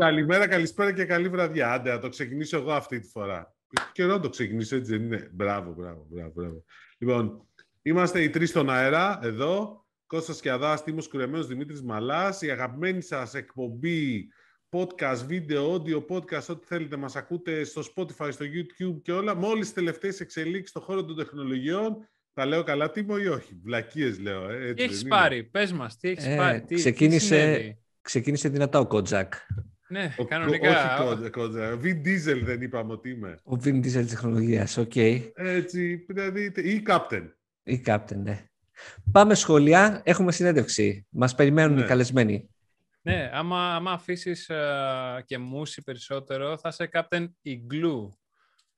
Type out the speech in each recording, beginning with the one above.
Καλημέρα, καλησπέρα και καλή βραδιά. Άντε, να το ξεκινήσω εγώ αυτή τη φορά. Καιρό να το ξεκινήσω, έτσι δεν είναι. Μπράβο, μπράβο, μπράβο. μπράβο. Λοιπόν, είμαστε οι τρεις στον αέρα, εδώ. Κώστας Σκιαδάς, Τίμος Κουρεμένος, Δημήτρης Μαλάς. Η αγαπημένη σας εκπομπή podcast, βίντεο, audio, podcast, ό,τι θέλετε, μας ακούτε στο Spotify, στο YouTube και όλα. Μόλις τις τελευταίες εξελίξεις στον χώρο των τεχνολογιών. Τα λέω καλά, Τίμο, ή όχι; Βλακίες λέω. Ε, τι έχεις πάρει, πες μας, τι έχεις Ε, πάρει, τι, ξεκίνησε- τι Ξεκίνησε δυνατά ο Κότζακ. Ναι, Ο- κανονικά. Όχι κόντζα, κόντζα. Vin Diesel δεν είπαμε ότι είμαι. Ο Vin Diesel της τεχνολογίας, οκ. Έτσι, δηλαδή, ή Captain. Ή Captain, ναι. Πάμε σχολεία, έχουμε συνέντευξη. Μας περιμένουν Ναι. οι καλεσμένοι. Ναι, άμα, άμα αφήσεις και μούσι περισσότερο, θα είσαι Captain Igloo.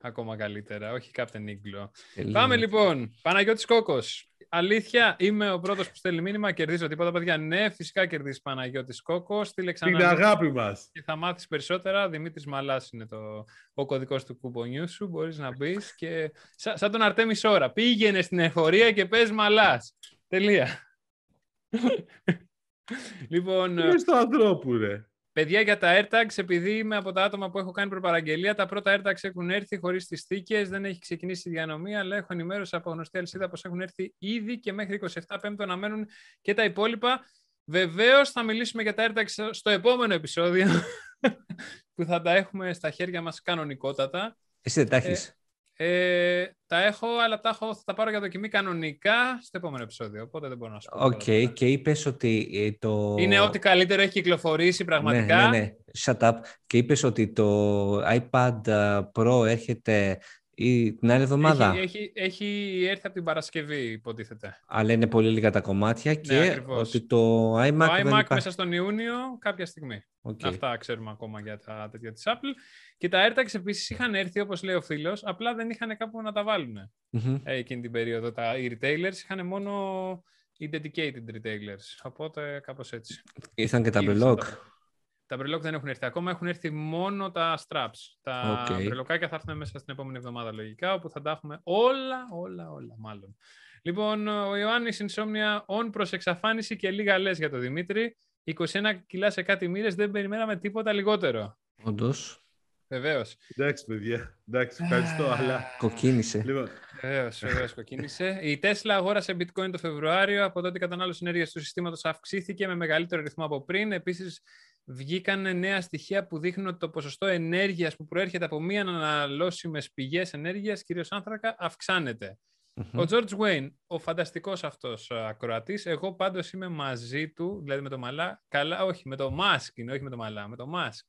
Ακόμα καλύτερα, όχι Captain Igloo. Τελείω. Πάμε λοιπόν. Παναγιώτης Κόκος. Αλήθεια, είμαι ο πρώτος που στέλνει μήνυμα. Κερδίζω τίποτα, παιδιά. Ναι, φυσικά κερδίζει Παναγιώτης Κόκος. Στείλε ξανά Την αγάπη μας. και θα μάθεις περισσότερα. Δημήτρης Μαλάς είναι το, ο κωδικός του κουπονιού σου. Μπορείς να μπεις και σα- σαν τον Αρτέμι Σόρα. Πήγαινε στην εφορία και πες Μαλάς. Τελεία. λοιπόν, Είναι στο ανθρώπου, ρε. Παιδιά για τα AirTags, επειδή είμαι από τα άτομα που έχω κάνει προπαραγγελία, τα πρώτα AirTags έχουν έρθει χωρίς τις θήκες, δεν έχει ξεκινήσει η διανομή, αλλά έχω ενημέρωση από γνωστή αλυσίδα πως έχουν έρθει ήδη και μέχρι 27 Πέμπτου αναμένουν και τα υπόλοιπα. Βεβαίως θα μιλήσουμε για τα AirTags στο επόμενο επεισόδιο, που θα τα έχουμε στα χέρια μας κανονικότατα. Εσύ δεν τα έχεις. Ε, τα έχω, αλλά τα έχω, θα τα πάρω για δοκιμή κανονικά στο επόμενο επεισόδιο, οπότε δεν μπορώ να σου πω. Οκ, τώρα. και είπες ότι ε, το... Είναι ό,τι καλύτερο έχει κυκλοφορήσει πραγματικά. Ναι, ναι, ναι. Shut up. Και είπες ότι το iPad ε, Pro έρχεται ή την άλλη εβδομάδα; Έχει, έχει, έχει έρθει από την Παρασκευή, υποτίθεται. Αλλά είναι πολύ λίγα τα κομμάτια και Ναι, ακριβώς. ότι το iMac, το δεν iMac υπάρχει. μέσα στον Ιούνιο κάποια στιγμή. Οκ. Αυτά ξέρουμε ακόμα για τα τέτοια της Apple. Και τα AirTags επίσης είχαν έρθει, όπως λέει ο φίλος, απλά δεν είχαν κάπου να τα βάλουν. Μμμ. Ε, εκείνη την περίοδο τα οι retailers είχαν μόνο οι dedicated retailers. Οπότε κάπως έτσι. Ήρθαν και τα Ήρθαν μπρελόκ. Τα- Τα μπρελόκ δεν έχουν έρθει ακόμα, έχουν έρθει μόνο τα straps. Τα Οκ. μπρελοκάκια θα έρθουν μέσα στην επόμενη εβδομάδα λογικά, όπου θα τα έχουμε όλα, όλα, όλα μάλλον. Λοιπόν, ο Ιωάννης Insomnia on προς εξαφάνιση και λίγα λες για το Δημήτρη. 21 κιλά σε κάτι μοίρες, δεν περιμέναμε τίποτα λιγότερο. Όντως, Βεβαίως. Εντάξει, παιδιά. Εντάξει, ευχαριστώ, αλλά... κοκκίνησε. Λοιπόν, Βεβαίως, βεβαίως κοκκίνησε. Η Tesla αγόρασε bitcoin το Φεβρουάριο. Από τότε η κατανάλωση ενέργειας του συστήματος αυξήθηκε με μεγαλύτερο ρυθμό από πριν. Επίσης, βγήκαν νέα στοιχεία που δείχνουν ότι το ποσοστό ενέργειας που προέρχεται από μη αναλώσιμε πηγές ενέργειας, κυρίως άνθρακα, αυξάνεται. Μμμ. Ο George Wayne, ο φανταστικός αυτός α, ακροατής, εγώ πάντως είμαι μαζί του, δηλαδή με το Μαλά, καλά, όχι, με το Musk είναι, όχι με το Μαλά, με το Musk.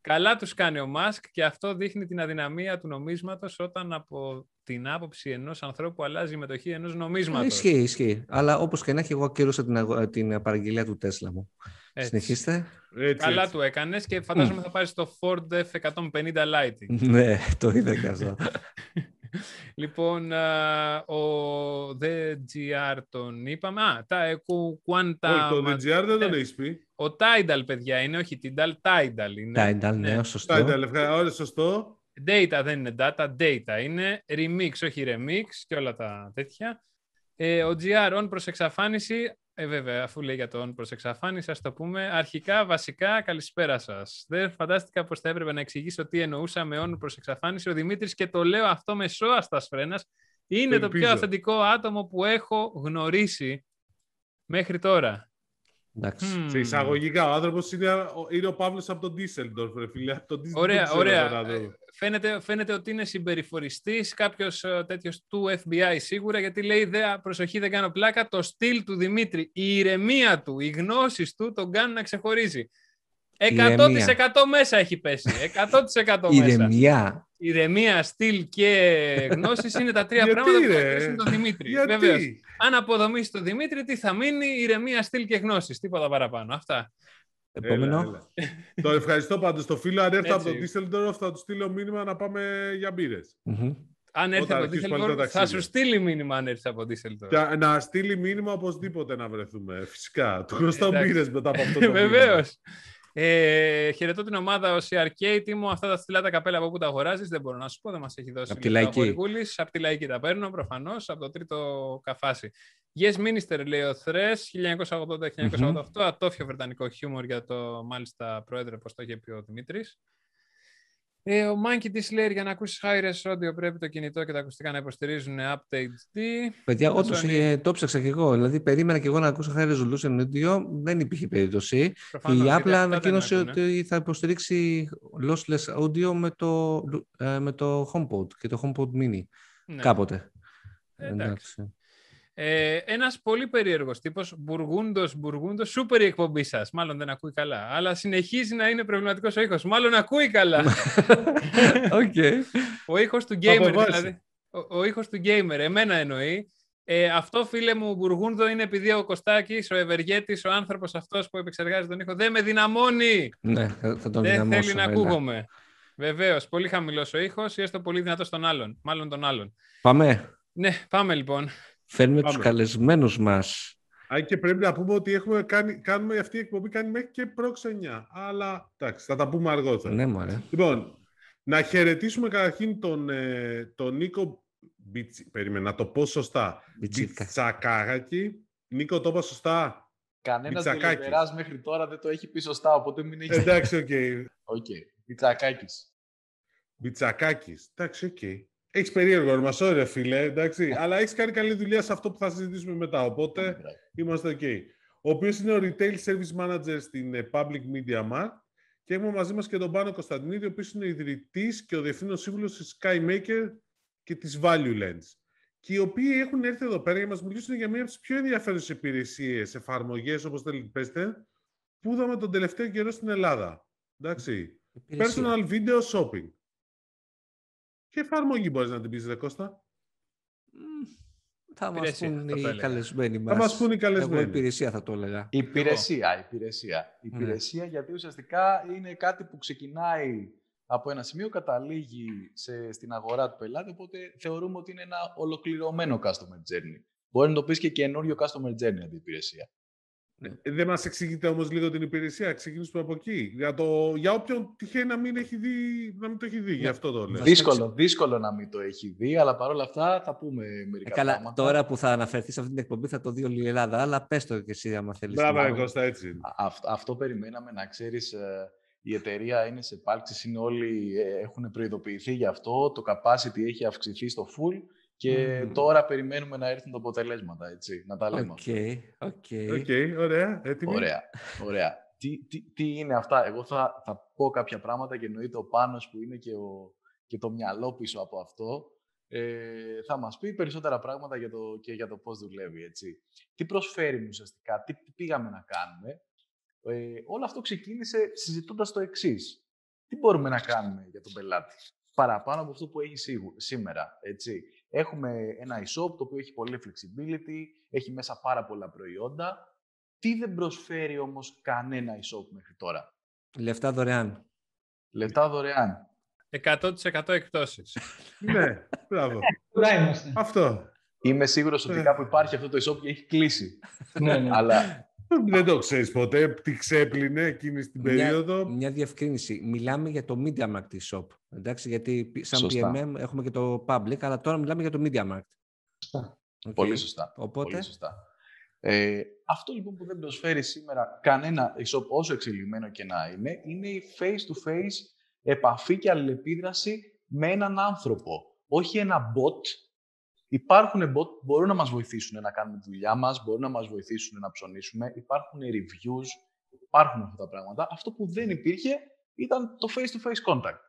Καλά τους κάνει ο Musk και αυτό δείχνει την αδυναμία του νομίσματος όταν από την άποψη ενός ανθρώπου αλλάζει η μετοχή ενός νομίσματος. Ισχύει, ισχύει. Αλλά όπως και να έχει, εγώ ακύρωσα την, αγο- την παραγγελία του Τέσλα μου. Έτσι. Συνεχίστε. έτσι, Καλά έτσι. του έκανες και φαντάζομαι θα πάρεις το Ford F-150 Lighting. ναι, το είδα και αυτό. λοιπόν, α, ο DGR τον είπαμε. Α, τα ε, Qu- Quanta... Όχι, το DGR δεν τον Ναι. έχεις πει. Ο Tidal, παιδιά, είναι όχι Tidal, Tidal είναι. Τα ναι, ναι. σωστό. Τα ευχαριστώ. Ωραία, σωστό. Data δεν είναι data, data είναι. Remix, όχι remix και όλα τα τέτοια. Ε, ο GR on προς εξαφάνιση, ε, βέβαια, αφού λέει για το on προς εξαφάνιση, ας το πούμε. Αρχικά, βασικά, καλησπέρα σας. Δεν φαντάστηκα πως θα έπρεπε να εξηγήσω τι εννοούσα με on προς εξαφάνιση. Ο Δημήτρης, και το λέω αυτό με σώα στα σφρένας, είναι το πιο Ελπίζω. αυθεντικό άτομο που έχω γνωρίσει μέχρι τώρα. Εντάξει. Σε Μμμ. εισαγωγικά, ο άνθρωπος είναι, είναι ο Παύλος από τον Ντίσσελντορφ, ρε φίλε. Από τον Ντίσσελντορφ δεν Ωραία, ξέρω ωραία. Τον άνθρωπο. Ε, Φαίνεται, φαίνεται ότι είναι συμπεριφοριστής κάποιος τέτοιος του FBI σίγουρα, γιατί λέει: Δε, προσοχή, δεν κάνω πλάκα. Το στυλ του Δημήτρη, η ηρεμία του, οι γνώσεις του τον κάνουν να ξεχωρίζει. 100% Ηρεμία. μέσα έχει πέσει. 100% μέσα. Ηρεμιά. Ηρεμία, στυλ και γνώσεις είναι τα τρία Γιατί, πράγματα που ρε; χαρακτηρίζουν τον Δημήτρη. Γιατί; Βεβαίως. Αν αποδομήσει τον Δημήτρη, τι θα μείνει, ηρεμία, στυλ και γνώσεις. Τίποτα παραπάνω. Αυτά. Επόμενο. Έλα, έλα. το ευχαριστώ πάντως. Το φίλο, αν έρθει από Έτσι. τον Ντίσσελντορφ, θα του στείλω μήνυμα να πάμε για μπύρες. Μμμ. Αν έρθει Όταν από αρχίσει πάλι Düsseldorf, το θα ταξίδι. σου στείλει μήνυμα αν έρθει από Düsseldorf. Και να στείλει μήνυμα οπωσδήποτε να βρεθούμε. Φυσικά. Του χρωστάω Εντάξει. μπύρες μετά από αυτό το μήνυμα. Βεβαίω. Ε, χαιρετώ την ομάδα ω Arcade. Τίμω αυτά τα στυλά τα καπέλα από όπου τα αγοράζεις. Δεν μπορώ να σου πω, δεν μας έχει δώσει. Απ' τη λεπτά ο Λαϊκή. Γρηγούλης. Απ' τη λαϊκή τα παίρνω προφανώς, από το τρίτο καφάσι. Yes Minister λέει ο Θρες, 1980-1988, ατόφιο βρετανικό χιούμορ για το μάλιστα πρόεδρε, όπως το είχε πει ο Δημήτρης. Ε, ο Μάνκι της λέει για να ακούσεις high res audio πρέπει το κινητό και τα ακουστικά να υποστηρίζουν update D. Παιδιά, όντως Sony... το ψάξα και εγώ. Δηλαδή, περίμενα και εγώ να ακούσω high resolution audio. Δεν υπήρχε περίπτωση. Προφανώς, η Apple ανακοίνωσε ότι θα υποστηρίξει lossless audio με το, ε, με το HomePod και το HomePod Mini. Ναι. Κάποτε. Ε, εντάξει. Ε, Ένας πολύ περίεργος τύπος, Μπουργούντος, Μπουργούντος, σούπερ η εκπομπή σας. Μάλλον δεν ακούει καλά. Αλλά συνεχίζει να είναι προβληματικός ο ήχος. Μάλλον ακούει καλά. okay. Ο ήχος του gamer, δηλαδή. Ο, ο ήχος του gamer, εμένα εννοεί. Ε, αυτό, φίλε μου, Μπουργούντο, είναι επειδή ο Κωστάκης, ο Ευεργέτης, ο άνθρωπος αυτός που επεξεργάζεται τον ήχο, δεν με δυναμώνει. Ναι, θα τον δεν θέλει να ακούγομαι. Βεβαίως, πολύ χαμηλός ο ήχος ή έστω πολύ δυνατός στον άλλον. Μάλλον τον άλλον. Πάμε. Ναι, πάμε λοιπόν. Φέρνουμε τους καλεσμένους μας. Α, και πρέπει να πούμε ότι έχουμε κάνει, κάνουμε αυτή η εκπομπή κάνει μέχρι και προξενιά. Αλλά εντάξει, θα τα πούμε αργότερα. Ναι, μωρέ. Λοιπόν, να χαιρετήσουμε καταρχήν τον, ε, τον Νίκο Μπιτσι, περίμενα να το πω σωστά. Μπιτσακάκη. Νίκο, το είπα σωστά; Κανένας τηλεπεράς μέχρι τώρα δεν το έχει πει σωστά, οπότε μην έχει... Εντάξει, OK. Okay. okay. Μπιτσακάκης. Μπιτσακάκης. Εντάξει, OK. Okay. Έχεις περίεργο όνομα, sorry, φίλε, εντάξει. Αλλά έχεις κάνει καλή δουλειά σε αυτό που θα συζητήσουμε μετά. Οπότε είμαστε OK. Ο οποίος είναι ο Retail Service Manager στην ε, Public MediaMarkt. Και έχουμε μαζί μας και τον Πάνο Κωνσταντινίδη, ο οποίος είναι ο ιδρυτής και ο διευθύνων σύμβουλος της Skymaker και της Value Lens. Και οι οποίοι έχουν έρθει εδώ πέρα για να μας μιλήσουν για μία από τις πιο ενδιαφέρουσες υπηρεσίες, εφαρμογές, όπως θέλετε πέστε, που είδαμε τον τελευταίο καιρό στην Ελλάδα. Εντάξει. Personal video shopping. Και εφαρμογή μπορείς να την πεις, Δε Κώστα. Θα μας πούν οι καλεσμένοι μα. Θα μας πούν οι καλεσμένοι. Εγώ υπηρεσία θα το έλεγα. Υπηρεσία, υπηρεσία. Ναι. Υπηρεσία γιατί ουσιαστικά είναι κάτι που ξεκινάει από ένα σημείο, καταλήγει σε, στην αγορά του πελάτη, οπότε θεωρούμε ότι είναι ένα ολοκληρωμένο customer journey. Μπορεί να το πεις και καινούριο customer journey αντί υπηρεσία. Ε, δεν μας εξηγείτε όμως λίγο την υπηρεσία, ξεκινήσουμε από εκεί. Για, το, για όποιον τυχαίνει να μην, έχει δει, να μην το έχει δει, γι' αυτό το λέω. Δύσκολο, δύσκολο να μην το έχει δει, αλλά παρόλα αυτά θα πούμε μερικά ε, καλά, πράγματα. Τώρα που θα αναφερθείς σε αυτή την εκπομπή θα το δει όλη η Ελλάδα, αλλά πες το και εσύ άμα θέλεις. Μπράβο, Κώστα, έτσι. Αυτό, αυτό περιμέναμε να ξέρεις. Ε, η εταιρεία είναι σε πάλξης, είναι όλοι έχουν προειδοποιηθεί γι' αυτό. Το capacity έχει αυξηθεί στο full και τώρα περιμένουμε να έρθουν τα αποτελέσματα, έτσι, να τα λέμε. OK, OK. Okay, ωραία, έτοιμοι. Ωραία, ωραία. Τι, τι, τι, είναι αυτά, εγώ θα, θα πω κάποια πράγματα και εννοείται ο Πάνος που είναι και, ο, και το μυαλό πίσω από αυτό, ε, θα μας πει περισσότερα πράγματα για το, και για το πώς δουλεύει, έτσι. Τι προσφέρει ουσιαστικά, τι, τι πήγαμε να κάνουμε. Ε, όλο αυτό ξεκίνησε συζητώντας το εξής. Τι μπορούμε να κάνουμε για τον πελάτη, παραπάνω από αυτό που έχει σήμερα, έτσι. Έχουμε ένα e-shop το οποίο έχει πολύ flexibility, έχει μέσα πάρα πολλά προϊόντα. Τι δεν προσφέρει όμως κανένα e-shop μέχρι τώρα; Λεφτά δωρεάν. Λεφτά δωρεάν. 100% εκπτώσεις. ναι, μπράβο. Αυτό. Είμαι σίγουρος ότι ναι. κάπου υπάρχει αυτό το e-shop και έχει κλείσει. ναι, ναι. Αλλά δεν το ξέρεις ποτέ, τι ξέπλυνε εκείνη την περίοδο. Μια διευκρίνηση. Μιλάμε για το Media Markt Shop. Εντάξει, γιατί σαν σωστά. PMM έχουμε και το Public, αλλά τώρα μιλάμε για το Media Markt. Σωστά. Okay. Πολύ σωστά. Οπότε... Πολύ σωστά. Ε, αυτό λοιπόν που δεν προσφέρει σήμερα κανένα shop όσο εξελιγμένο και να είναι, είναι η face-to-face επαφή και αλληλεπίδραση με έναν άνθρωπο. Όχι ένα bot Υπάρχουν bot που μπορούν να μας βοηθήσουν να κάνουμε τη δουλειά μας, μπορούν να μας βοηθήσουν να ψωνίσουμε, υπάρχουν reviews, υπάρχουν αυτά τα πράγματα. Αυτό που δεν υπήρχε ήταν το face-to-face contact,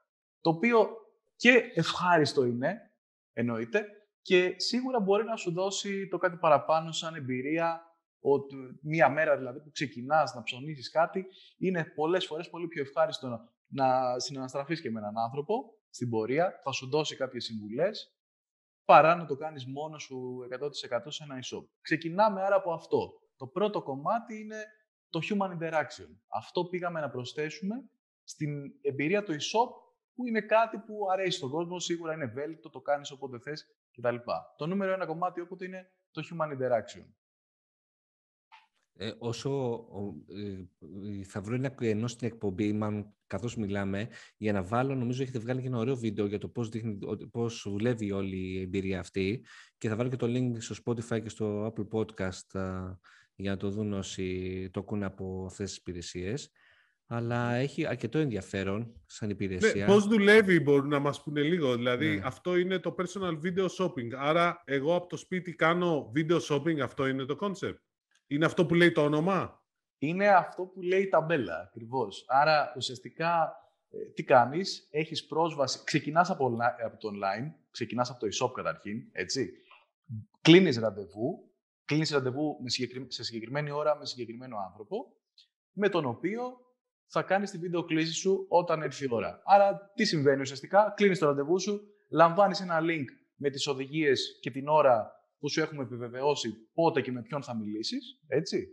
το οποίο και ευχάριστο είναι, εννοείται, και σίγουρα μπορεί να σου δώσει το κάτι παραπάνω σαν εμπειρία, ότι μία μέρα δηλαδή που ξεκινάς να ψωνίσεις κάτι, είναι πολλές φορές πολύ πιο ευχάριστο να, να συναναστραφείς και με έναν άνθρωπο στην πορεία, θα σου δώσει κάποιες συμβουλές παρά να το κάνεις μόνος σου 100% σε ένα e-shop. Ξεκινάμε άρα από αυτό. Το πρώτο κομμάτι είναι το human interaction. Αυτό πήγαμε να προσθέσουμε στην εμπειρία του e-shop που είναι κάτι που αρέσει στον κόσμο, σίγουρα είναι ευέλικτο, το κάνεις όποτε θες κτλ. Το νούμερο ένα κομμάτι όποτε είναι το human interaction. Ε, όσο ε, θα βρω ένα ενώ στην εκπομπή, μάλλον καθώς μιλάμε, για να βάλω, νομίζω έχετε βγάλει και ένα ωραίο βίντεο για το πώς, δείχνει, πώς δουλεύει όλη η εμπειρία αυτή και θα βάλω και το link στο Spotify και στο Apple Podcast για να το δουν όσοι το ακούν από αυτές τις υπηρεσίες. Αλλά έχει αρκετό ενδιαφέρον σαν ναι, υπηρεσία. Ναι, πώς δουλεύει μπορούν να μας πούνε λίγο. Δηλαδή ναι. αυτό είναι το personal video shopping. Άρα εγώ από το σπίτι κάνω video shopping, αυτό είναι το concept. Είναι αυτό που λέει το όνομα; Είναι αυτό που λέει η ταμπέλα, ακριβώς. Άρα, ουσιαστικά, ε, τι κάνεις, έχεις πρόσβαση, ξεκινάς από, από το online, ξεκινάς από το e-shop καταρχήν, έτσι. Κλείνεις ραντεβού, κλείνεις ραντεβού σε συγκεκριμένη ώρα με συγκεκριμένο άνθρωπο, με τον οποίο θα κάνεις τη βίντεο κλήση σου όταν έρθει η ώρα. Άρα, τι συμβαίνει ουσιαστικά, κλείνεις το ραντεβού σου, λαμβάνεις ένα link με τις οδηγίες και την ώρα που σου έχουμε επιβεβαιώσει πότε και με ποιον θα μιλήσεις, έτσι.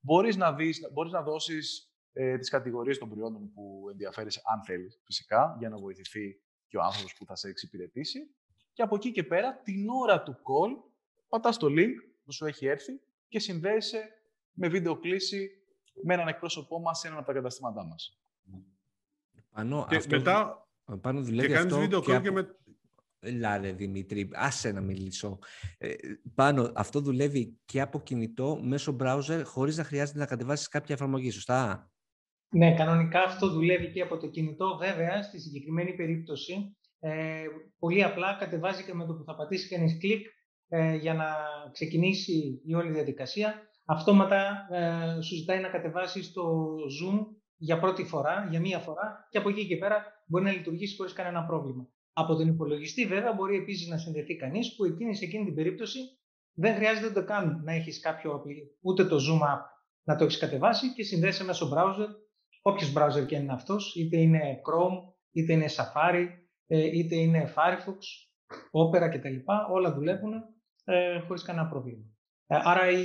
Μπορείς να, δεις, μπορείς να δώσεις ε, τις κατηγορίες των προϊόντων που ενδιαφέρεσαι, αν θέλεις, φυσικά, για να βοηθηθεί και ο άνθρωπος που θα σε εξυπηρετήσει. Και από εκεί και πέρα, την ώρα του call, πατάς το link που σου έχει έρθει και συνδέεσαι με βίντεο κλήση με έναν εκπρόσωπό μας σε ένα από τα καταστήματά μας. Πάνω, και αυτό, μετά, πάνω δουλεύει και κάνεις βίντεο call και, με, Λάρε Δημήτρη, άσε να μιλήσω. Ε, πάνω, αυτό δουλεύει και από κινητό μέσω browser χωρίς να χρειάζεται να κατεβάσεις κάποια εφαρμογή, σωστά; Ναι, κανονικά αυτό δουλεύει και από το κινητό. Βέβαια, στη συγκεκριμένη περίπτωση, ε, πολύ απλά κατεβάζει και με το που θα πατήσει κανείς κλικ ε, για να ξεκινήσει η όλη διαδικασία. Αυτόματα ε, σου ζητάει να κατεβάσεις το Zoom για πρώτη φορά, για μία φορά και από εκεί και πέρα μπορεί να λειτουργήσει χωρίς κανένα πρόβλημα. Από τον υπολογιστή, βέβαια, μπορεί επίσης να συνδεθεί κανείς που εκείνη, σε εκείνη την περίπτωση δεν χρειάζεται ούτε καν να έχεις κάποιο ούτε το Zoom App να το έχεις κατεβάσει και συνδέσει μέσω browser, όποιος browser και είναι αυτός, είτε είναι Chrome, είτε είναι Safari, ε, είτε είναι Firefox, Opera κτλ. Όλα δουλεύουν ε, χωρίς κανένα πρόβλημα. Ε, άρα η,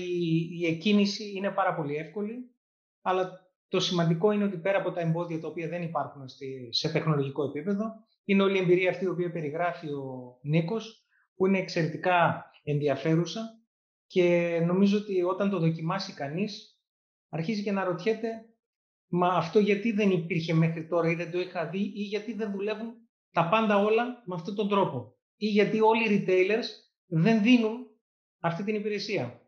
η εκκίνηση είναι πάρα πολύ εύκολη, αλλά το σημαντικό είναι ότι πέρα από τα εμπόδια τα οποία δεν υπάρχουν σε τεχνολογικό επίπεδο, είναι όλη η εμπειρία αυτή η οποία περιγράφει ο Νίκος, που είναι εξαιρετικά ενδιαφέρουσα και νομίζω ότι όταν το δοκιμάσει κανείς, αρχίζει και να ρωτιέται μα αυτό γιατί δεν υπήρχε μέχρι τώρα ή δεν το είχα δει ή γιατί δεν δουλεύουν τα πάντα όλα με αυτόν τον τρόπο ή γιατί όλοι οι retailers δεν δίνουν αυτή την υπηρεσία.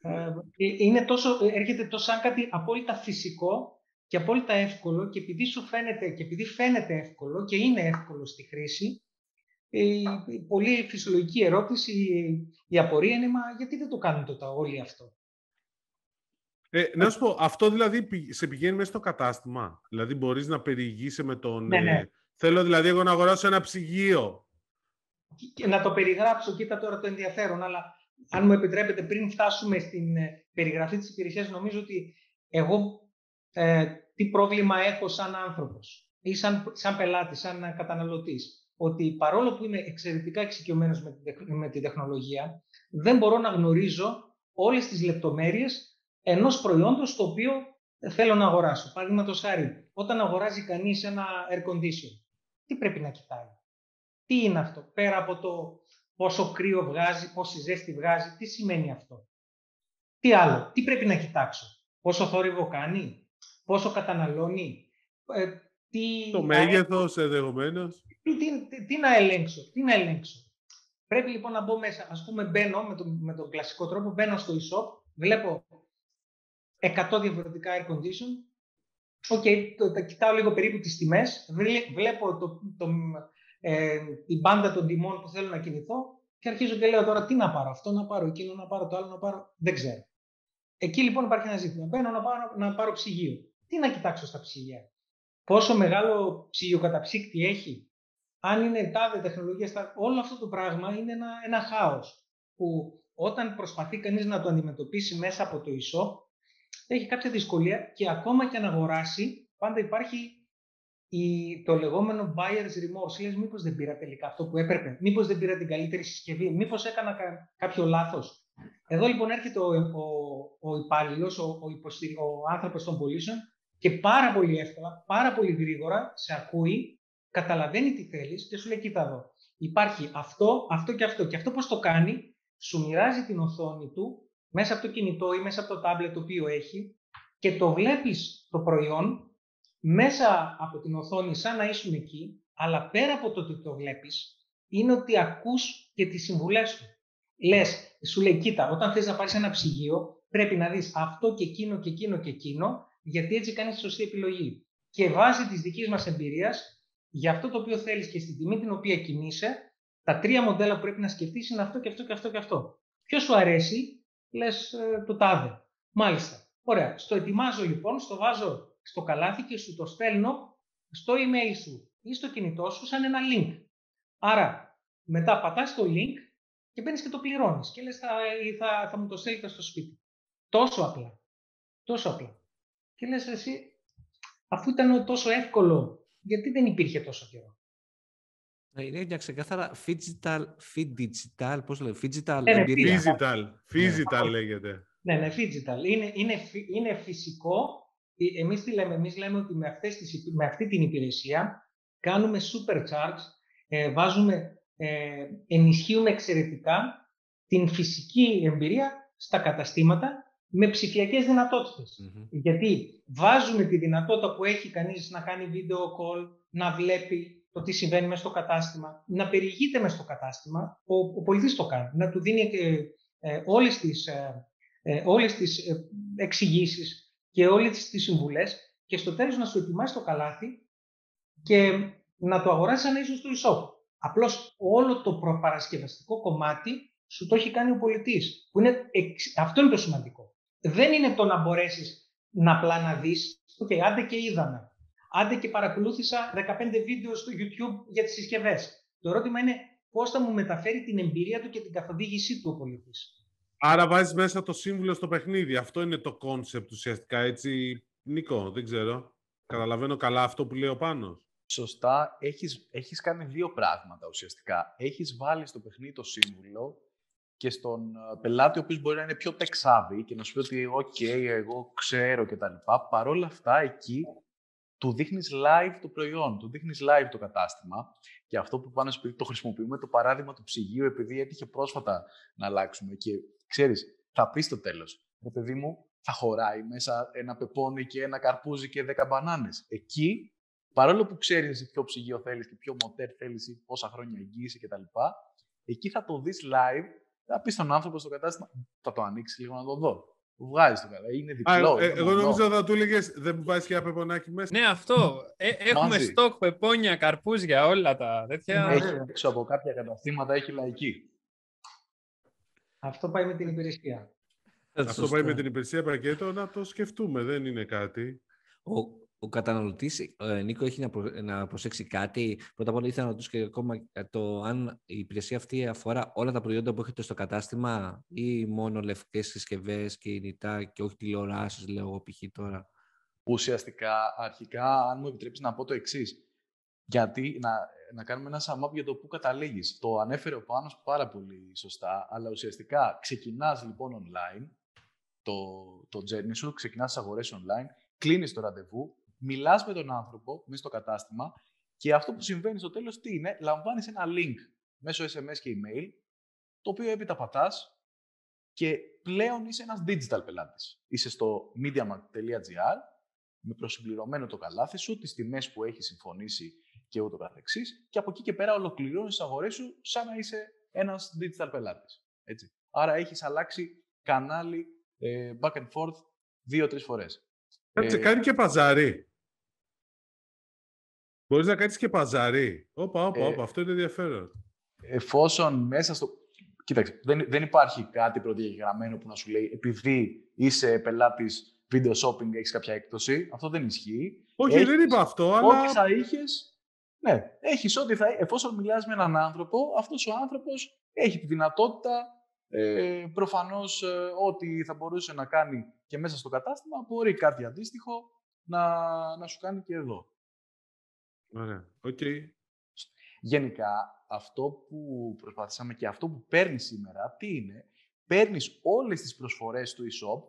Ε, είναι τόσο, έρχεται τόσο σαν κάτι απόλυτα φυσικό και απόλυτα εύκολο και επειδή σου φαίνεται και επειδή φαίνεται εύκολο και είναι εύκολο στη χρήση, η πολύ φυσιολογική ερώτηση, η απορία είναι μα γιατί δεν το κάνουν τότε όλοι αυτό; Ε, να σου πω, αυτό δηλαδή σε πηγαίνει μέσα στο κατάστημα. Δηλαδή μπορείς να περιηγείσαι με τον... Ναι, ναι. Ε, θέλω δηλαδή εγώ να αγοράσω ένα ψυγείο. Και να το περιγράψω, κοίτα τώρα το ενδιαφέρον, αλλά αν μου επιτρέπετε πριν φτάσουμε στην ε, περιγραφή της υπηρεσίας, νομίζω ότι εγώ ε, τι πρόβλημα έχω σαν άνθρωπος ή σαν, σαν πελάτης, σαν καταναλωτής. Ότι παρόλο που είμαι εξαιρετικά εξοικειωμένος με, με τη τεχνολογία, δεν μπορώ να γνωρίζω όλες τις λεπτομέρειες ενός προϊόντος το οποίο θέλω να αγοράσω. Παραδείγματος χάρη, όταν αγοράζει κανείς ένα air condition, τι πρέπει να κοιτάει; Τι είναι αυτό, πέρα από το πόσο κρύο βγάζει, πόση ζέστη βγάζει, τι σημαίνει αυτό; Τι άλλο, τι πρέπει να κοιτάξω, πόσο θόρυβο κάνει, πόσο καταναλώνει, ε, τι... Το μέγεθος ενδεχομένω. Τι, τι, τι, να ελέγξω, τι να ελέγξω. Πρέπει λοιπόν να μπω μέσα, ας πούμε μπαίνω με τον, με τον κλασικό τρόπο, μπαίνω στο e-shop, βλέπω 100 διαφορετικά air condition, OK, okay, το, κοιτάω λίγο περίπου τις τιμές, βλέπω το, το, ε, την μπάντα των τιμών που θέλω να κινηθώ και αρχίζω και λέω τώρα τι να πάρω, αυτό να πάρω, εκείνο να πάρω, το άλλο να πάρω, δεν ξέρω. Εκεί λοιπόν υπάρχει ένα ζήτημα. Μπαίνω να πάρω, να πάρω ψυγείο τι να κοιτάξω στα ψυγεία; Πόσο μεγάλο ψυγειοκαταψύκτη έχει; Αν είναι τάδε τεχνολογία, όλο αυτό το πράγμα είναι ένα, ένα χάος που όταν προσπαθεί κανείς να το αντιμετωπίσει μέσα από το ίσο, έχει κάποια δυσκολία και ακόμα και να αγοράσει, πάντα υπάρχει η, το λεγόμενο buyer's remorse. Λες μήπως δεν πήρα τελικά αυτό που έπρεπε, μήπως δεν πήρα την καλύτερη συσκευή, μήπως έκανα κάποιο λάθος; Εδώ λοιπόν έρχεται ο, ο, ο υπάλληλος, ο, ο, ο άνθρωπος των πωλήσεων και πάρα πολύ εύκολα, πάρα πολύ γρήγορα σε ακούει, καταλαβαίνει τι θέλεις και σου λέει κοίτα εδώ. Υπάρχει αυτό, αυτό και αυτό. Και αυτό πώς το κάνει, σου μοιράζει την οθόνη του μέσα από το κινητό ή μέσα από το τάμπλετ το οποίο έχει και το βλέπεις το προϊόν μέσα από την οθόνη σαν να ήσουν εκεί, αλλά πέρα από το ότι το βλέπεις, είναι ότι ακούς και τις συμβουλές του. Λες, σου λέει, κοίτα, όταν θες να πάρεις ένα ψυγείο, πρέπει να δεις αυτό και εκείνο και εκείνο και εκείνο, γιατί έτσι κάνεις τη σωστή επιλογή. Και βάσει της δικής μας εμπειρίας, για αυτό το οποίο θέλεις και στην τιμή την οποία κινείσαι, τα τρία μοντέλα που πρέπει να σκεφτείς είναι αυτό και αυτό και αυτό και αυτό. Ποιος σου αρέσει, λες ε, το τάδε. Μάλιστα. Ωραία. Στο ετοιμάζω λοιπόν, στο βάζω στο καλάθι και σου το στέλνω στο email σου ή στο κινητό σου σαν ένα link. Άρα, μετά πατάς το link και μπαίνεις και το πληρώνεις και λες θα, θα, θα μου το στέλνετε στο σπίτι. Τόσο απλά. Τόσο απλά. Και λες εσύ, αφού ήταν τόσο εύκολο, γιατί δεν υπήρχε τόσο καιρό; Ε, είναι μια ξεκάθαρα digital, digital, πώς λέει, digital ναι, εμπειρία. Digital, digital ναι. λέγεται. Ναι, ναι, digital. Είναι, είναι, είναι φυσικό. Ε, εμείς τι λέμε, εμείς λέμε ότι με, αυτές τις, με αυτή την υπηρεσία κάνουμε supercharge, ε, βάζουμε, ε, ενισχύουμε εξαιρετικά την φυσική εμπειρία στα καταστήματα με ψηφιακές Γιατί βάζουμε τη δυνατότητα που έχει κανείς να κάνει video call, να βλέπει το τι συμβαίνει μέσα στο κατάστημα, να περιηγείται μέσα στο κατάστημα, ο, ο πολιτής το κάνει, να του δίνει ε, ε, όλες τις, ε, ε όλες τις ε, εξηγήσεις και όλες τις συμβουλές και στο τέλος να σου ετοιμάσει το καλάθι και να το αγοράσεις σαν να είσαι στο e-shop. Απλώς όλο το προπαρασκευαστικό κομμάτι σου το έχει κάνει ο πολιτής. Που είναι, αυτό είναι το σημαντικό. Δεν είναι το να μπορέσεις να απλά να δεις, OK, okay, άντε και είδαμε. Άντε και παρακολούθησα 15 βίντεο στο YouTube για τις συσκευές. Το ερώτημα είναι πώς θα μου μεταφέρει την εμπειρία του και την καθοδήγησή του ο πωλητής. Άρα βάζεις μέσα το σύμβουλο στο παιχνίδι. Αυτό είναι το concept ουσιαστικά, έτσι. Νίκο, δεν ξέρω. Καταλαβαίνω καλά αυτό που λέει ο Πάνος. Σωστά. Έχεις, έχεις κάνει δύο πράγματα ουσιαστικά. Έχεις βάλει στο παιχνίδι το σύμβουλο και στον ε, πελάτη ο οποίος μπορεί να είναι πιο tech και να σου πει ότι «ΟΚ, εγώ ξέρω» κτλ. Παρ' όλα αυτά, εκεί του δείχνεις live το προϊόν, του δείχνεις live το κατάστημα. Και αυτό που πάνω σπίτι το χρησιμοποιούμε, το παράδειγμα του ψυγείου, επειδή έτυχε πρόσφατα να αλλάξουμε. Και ξέρεις, θα πεις στο τέλος, ρε παιδί μου, θα χωράει μέσα ένα πεπόνι και ένα καρπούζι και δέκα μπανάνες. Εκεί, παρόλο που ξέρεις ποιο ψυγείο θέλεις και ποιο μοτέρ θέλεις ή πόσα χρόνια εγγύηση κτλ., εκεί θα το δεις live, θα πει στον άνθρωπος στο κατάστημα, θα το ανοίξει λίγο να το δω. Βγάζει το καλά. Είναι διπλό. Α, ε, εγώ νομίζω θα του έλεγες δεν μου πάει και ένα πεπονάκι μέσα. Ναι, αυτό. Ε, έχουμε στόκ, πεπόνια, καρπούζια, όλα τα τέτοια. Έχει έξω από κάποια καταστήματα, έχει λαϊκή. Αυτό πάει με την υπηρεσία. Αυτό πάει με την υπηρεσία πακέτο να το σκεφτούμε. Δεν είναι κάτι. Ο, ο καταναλωτής, ε, Νίκο, έχει να, να προσέξει κάτι. Πρώτα απ' όλα ήθελα να ρωτήσω και ακόμα το αν η υπηρεσία αυτή αφορά όλα τα προϊόντα που έχετε στο κατάστημα ή μόνο λευκές συσκευές, κινητά και όχι τηλεοράσεις, λέω εγώ π.χ. τώρα; Ουσιαστικά, αρχικά, αν μου επιτρέψεις να πω το εξής. Γιατί να, να κάνουμε ένα sum για το πού καταλήγεις. Το ανέφερε ο Πάνος πάρα πολύ σωστά, αλλά ουσιαστικά ξεκινάς λοιπόν online το, το journey σου, ξεκινάς τις αγορές online, κλείνεις το ραντεβού, μιλάς με τον άνθρωπο μέσα στο κατάστημα και αυτό που συμβαίνει στο τέλος τι είναι, λαμβάνεις ένα link μέσω SMS και email, το οποίο έπειτα πατάς και πλέον είσαι ένας digital πελάτης. Είσαι στο mediamarkt.gr με προσυμπληρωμένο το καλάθι σου, τις τιμές που έχεις συμφωνήσει και ούτω καθεξής και από εκεί και πέρα ολοκληρώνεις τις αγορές σου σαν να είσαι ένας digital πελάτης. Έτσι. Άρα έχεις αλλάξει κανάλι ε, back and forth δύο-τρεις φορές. Κάτσε, ε, κάνει και παζάρι. Μπορείς να κάνεις και παζάρι. Όπα, όπα, ε, όπα. Αυτό είναι ενδιαφέρον. Εφόσον μέσα στο... Κοίταξε, δεν, δεν υπάρχει κάτι προδιαγεγραμμένο που να σου λέει επειδή είσαι πελάτης video shopping έχεις κάποια έκπτωση. Αυτό δεν ισχύει. Όχι, έχεις, δεν είπα αυτό, αλλά... Ό,τι θα είχες... Ναι, έχεις ό,τι θα... Εφόσον μιλάς με έναν άνθρωπο, αυτός ο άνθρωπος έχει τη δυνατότητα ε, προφανώς ε, ό,τι θα μπορούσε να κάνει και μέσα στο κατάστημα μπορεί κάτι αντίστοιχο να, να σου κάνει και εδώ. Ωραία. Okay. Γενικά, αυτό που προσπαθήσαμε και αυτό που παίρνεις σήμερα, τι είναι, παίρνεις όλες τις προσφορές του e-shop,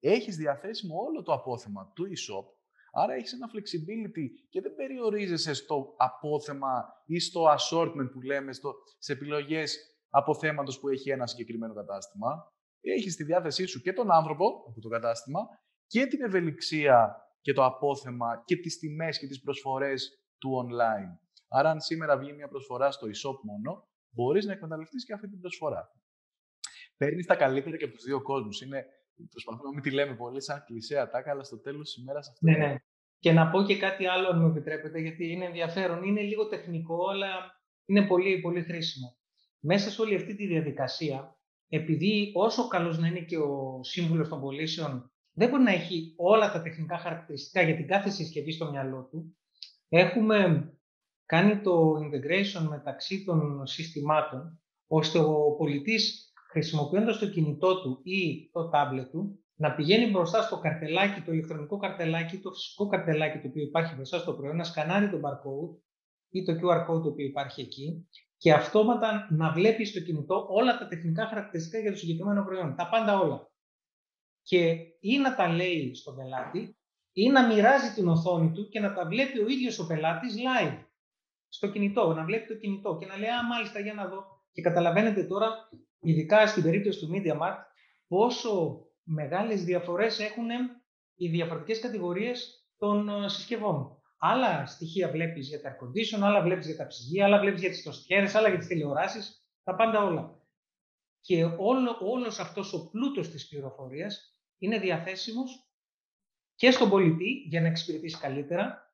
έχεις διαθέσιμο όλο το απόθεμα του e-shop, άρα έχεις ένα flexibility και δεν περιορίζεσαι στο απόθεμα ή στο assortment που λέμε, στο, σε επιλογές αποθέματος που έχει ένα συγκεκριμένο κατάστημα. έχεις στη διάθεσή σου και τον άνθρωπο από το κατάστημα και την ευελιξία και το απόθεμα και τις τιμές και τις προσφορές του online. Άρα, αν σήμερα βγει μια προσφορά στο e-shop μόνο, μπορείς να εκμεταλλευτείς και αυτή την προσφορά. Παίρνεις τα καλύτερα και από τους δύο κόσμους. Είναι, προσπαθούμε να μην τη λέμε πολύ σαν κλεισέ ατάκα, αλλά στο τέλος της ημέρας αυτό. Ναι, ναι. Και να πω και κάτι άλλο, αν μου επιτρέπετε, γιατί είναι ενδιαφέρον. Είναι λίγο τεχνικό, αλλά είναι πολύ, πολύ χρήσιμο. Μέσα σε όλη αυτή τη διαδικασία, επειδή όσο καλός να είναι και ο σύμβουλος των πωλήσεων, δεν μπορεί να έχει όλα τα τεχνικά χαρακτηριστικά για την κάθε συσκευή στο μυαλό του, έχουμε κάνει το integration μεταξύ των συστημάτων, ώστε ο πολιτής χρησιμοποιώντας το κινητό του ή το τάμπλετ του, να πηγαίνει μπροστά στο καρτελάκι, το ηλεκτρονικό καρτελάκι, το φυσικό καρτελάκι το οποίο υπάρχει μπροστά στο προϊόν, να σκανάρει το barcode ή το QR code το οποίο υπάρχει εκεί και αυτόματα να βλέπει στο κινητό όλα τα τεχνικά χαρακτηριστικά για το συγκεκριμένο προϊόν. Τα πάντα όλα. Και ή να τα λέει στον πελάτη ή να μοιράζει την οθόνη του και να τα βλέπει ο ίδιος ο πελάτης live στο κινητό, να βλέπει το κινητό και να λέει «Α, μάλιστα, για να δω». Και καταλαβαίνετε τώρα, ειδικά στην περίπτωση του MediaMarkt, πόσο μεγάλες διαφορές έχουν οι διαφορετικές κατηγορίες των ε, συσκευών. Άλλα στοιχεία βλέπεις για τα air condition, άλλα βλέπεις για τα ψυγεία, άλλα βλέπεις για τις τοστιέρες, άλλα για τις τηλεοράσεις, τα πάντα όλα. Και όλο, όλος αυτός ο πλούτος της πληροφορίας είναι διαθέσιμος και στον πολιτή για να εξυπηρετήσει καλύτερα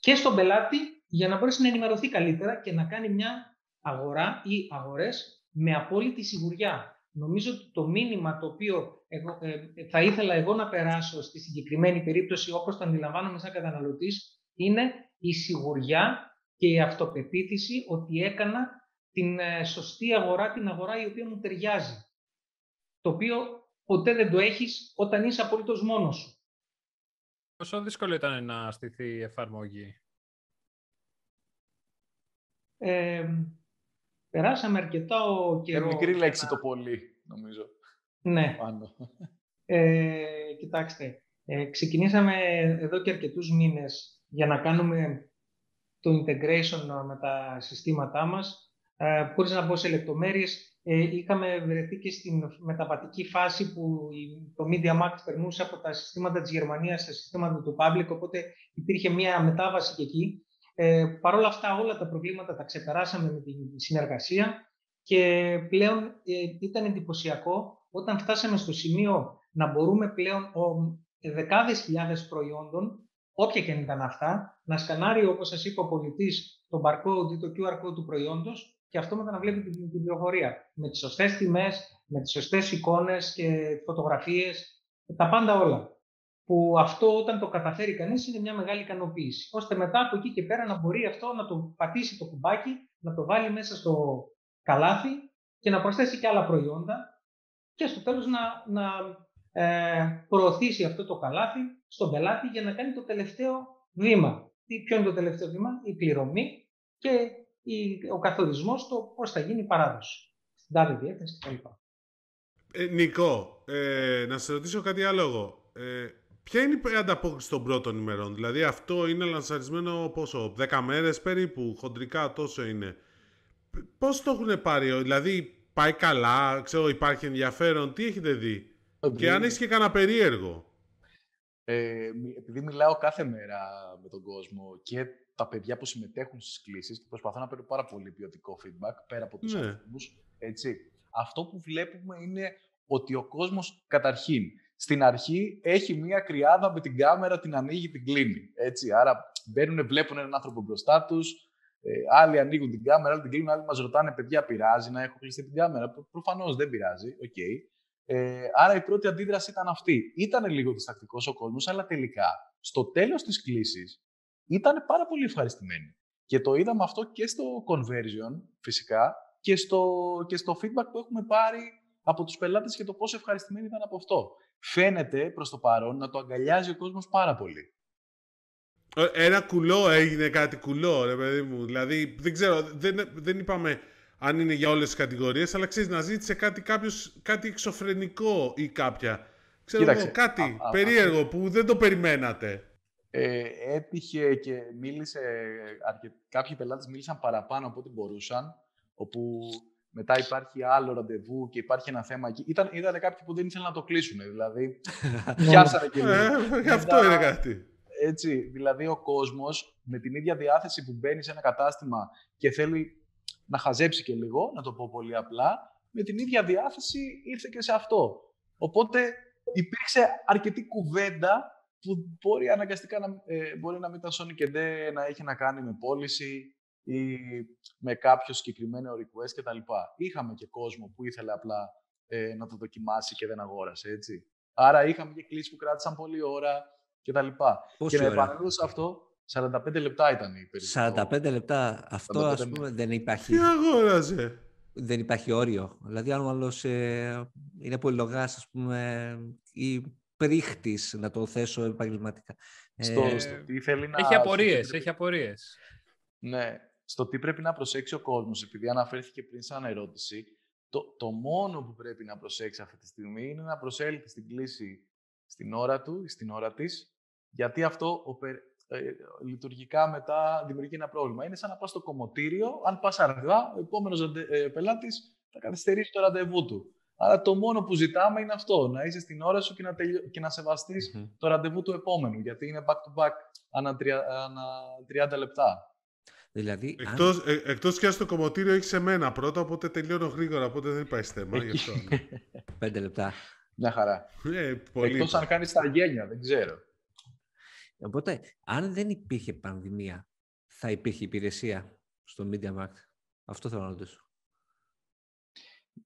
και στον πελάτη για να μπορέσει να ενημερωθεί καλύτερα και να κάνει μια αγορά ή αγορές με απόλυτη σιγουριά. Νομίζω ότι το μήνυμα το οποίο εγώ, ε, θα ήθελα εγώ να περάσω στη συγκεκριμένη περίπτωση όπως το αντιλαμβάνομαι σαν καταναλωτής είναι η σιγουριά και η αυτοπεποίθηση ότι έκανα την ε, σωστή αγορά, την αγορά η οποία μου ταιριάζει. Το οποίο ποτέ δεν το έχεις όταν είσαι απολύτως μόνος σου. Πόσο δύσκολο ήταν να στηθεί η εφαρμογή; Ε, περάσαμε αρκετά ο καιρό. Είναι μικρή λέξη το πολύ, νομίζω. Ναι. Πάνω. Ε, κοιτάξτε, ε, ξεκινήσαμε εδώ και αρκετούς μήνες για να κάνουμε το integration με τα συστήματά μας. Ε, χωρίς να μπω σε λεπτομέρειες, ε, είχαμε βρεθεί και στην μεταβατική φάση που το Media Max περνούσε από τα συστήματα της Γερμανίας στα συστήματα του Public, οπότε υπήρχε μια μετάβαση και εκεί. Ε, Παρ' όλα αυτά όλα τα προβλήματα τα ξεπεράσαμε με τη συνεργασία και πλέον ε, ήταν εντυπωσιακό όταν φτάσαμε στο σημείο να μπορούμε πλέον ο, δεκάδες χιλιάδες προϊόντων, όποια και ήταν αυτά, να σκανάρει όπως σας είπε ο πολιτής το barcode ή το QR code του προϊόντος και αυτό μετά να βλέπει την, την πληροφορία με τις σωστές τιμές, με τις σωστές εικόνες και φωτογραφίες, τα πάντα όλα που αυτό όταν το καταφέρει κανείς είναι μια μεγάλη ικανοποίηση. Ώστε μετά από εκεί και πέρα να μπορεί αυτό να το πατήσει το κουμπάκι, να το βάλει μέσα στο καλάθι και να προσθέσει και άλλα προϊόντα και στο τέλος να, να ε, προωθήσει αυτό το καλάθι στον πελάτη για να κάνει το τελευταίο βήμα. Τι, ποιο είναι το τελευταίο βήμα, η πληρωμή και η, ο καθορισμός το πώς θα γίνει η παράδοση. Στην τάδε διεύθυνση κτλ. Ε, Νικό, ε, να σε ρωτήσω κάτι άλλο εγώ. Ε, Ποια είναι η ανταπόκριση των πρώτων ημερών, δηλαδή αυτό είναι λανσαρισμένο πόσο, 10 μέρες περίπου, χοντρικά τόσο είναι. Πώς το έχουν πάρει, δηλαδή πάει καλά, ξέρω υπάρχει ενδιαφέρον, τι έχετε δει; Και αν έχεις και κανένα περίεργο. Ε, επειδή μιλάω κάθε μέρα με τον κόσμο και τα παιδιά που συμμετέχουν στις κλήσεις και προσπαθώ να παίρνω πάρα πολύ ποιοτικό feedback πέρα από τους ναι. έτσι. Αυτό που βλέπουμε είναι ότι ο κόσμος καταρχήν στην αρχή έχει μία κρυάδα με την κάμερα, την ανοίγει, την κλείνει. Έτσι. Άρα μπαίνουν, βλέπουν έναν άνθρωπο μπροστά τους. Ε, άλλοι ανοίγουν την κάμερα, άλλοι την κλείνουν. Άλλοι μας ρωτάνε, παιδιά, πειράζει να έχω κλειστεί την κάμερα; Προφανώς δεν πειράζει. Okay. Ε, άρα η πρώτη αντίδραση ήταν αυτή. Ήταν λίγο διστακτικός ο κόσμος, αλλά τελικά στο τέλος της κλίση ήταν πάρα πολύ ευχαριστημένοι. Και το είδαμε αυτό και στο conversion φυσικά και στο, και στο feedback που έχουμε πάρει από τους πελάτες και το πόσο ευχαριστημένοι ήταν από αυτό φαίνεται προς το παρόν να το αγκαλιάζει ο κόσμος πάρα πολύ. Ε, ένα κουλό έγινε κάτι κουλό, ρε παιδί μου. Δηλαδή, δεν ξέρω, δεν, δεν είπαμε αν είναι για όλες τις κατηγορίες, αλλά ξέρεις, να ζήτησε κάτι, κάποιος, κάτι εξωφρενικό ή κάποια. Ξέρω Κοίταξε, κάτι περίεργο που δεν το περιμένατε. Ε, έτυχε και μίλησε, αρκε... κάποιοι πελάτες μίλησαν παραπάνω από ό,τι μπορούσαν, όπου μετά υπάρχει άλλο ραντεβού και υπάρχει ένα θέμα εκεί. Ήταν, ήταν κάποιοι που δεν ήθελαν να το κλείσουν. Δηλαδή, πιάσανε και ε, αυτό είναι κάτι. Έτσι, δηλαδή ο κόσμος με την ίδια διάθεση που μπαίνει σε ένα κατάστημα και θέλει να χαζέψει και λίγο, να το πω πολύ απλά, με την ίδια διάθεση ήρθε και σε αυτό. Οπότε υπήρξε αρκετή κουβέντα που μπορεί αναγκαστικά να, ε, μπορεί να μην ήταν Sony και να έχει να κάνει με πώληση ή με κάποιο συγκεκριμένο request κτλ. Είχαμε και κόσμο που ήθελε απλά ε, να το δοκιμάσει και δεν αγόρασε, έτσι. Άρα είχαμε και κλήσει που κράτησαν πολλή ώρα κτλ. Και να επανέλθω σε αυτό, 45 λεπτά ήταν η περίπτωση. 45 λεπτά. Αυτό, ας πούμε, δεν υπάρχει... Τι αγόραζε; Δεν υπάρχει όριο. Δηλαδή, αν ο ε, είναι πολυλογάς, ας πούμε, ή πρίχτης, να το θέσω επαγγελματικά. Στο, ε, στο τι θέλει να... Έχει απορίες, έχει απορίες. Ναι, στο τι πρέπει να προσέξει ο κόσμος, επειδή αναφέρθηκε πριν σαν ερώτηση, το, το μόνο που πρέπει να προσέξει αυτή τη στιγμή είναι να προσέλθει στην κλίση στην ώρα του ή στην ώρα της, γιατί αυτό ε, λειτουργικά μετά δημιουργεί ένα πρόβλημα. Είναι σαν να πας στο κομμωτήριο, αν πας αργά, ο επόμενος ε, πελάτης θα καθυστερήσει το ραντεβού του. Άρα το μόνο που ζητάμε είναι αυτό, να είσαι στην ώρα σου και να, τελειω... και να σεβαστείς το ραντεβού του επόμενου, γιατί είναι back-to-back ανά 30 λεπτά. Δηλαδή, εκτός, αν... ε, εκτός και αν στο κομμωτήριο έχεις εμένα πρώτα, οπότε τελειώνω γρήγορα, οπότε δεν υπάρχει θέμα. γι' αυτό. Ναι. Πέντε λεπτά. Μια χαρά. Ε, πολύ. Εκτός αν κάνεις τα γένια, δεν ξέρω. Οπότε, αν δεν υπήρχε πανδημία, θα υπήρχε υπηρεσία στο Media Markt. Αυτό θέλω να ρωτήσω.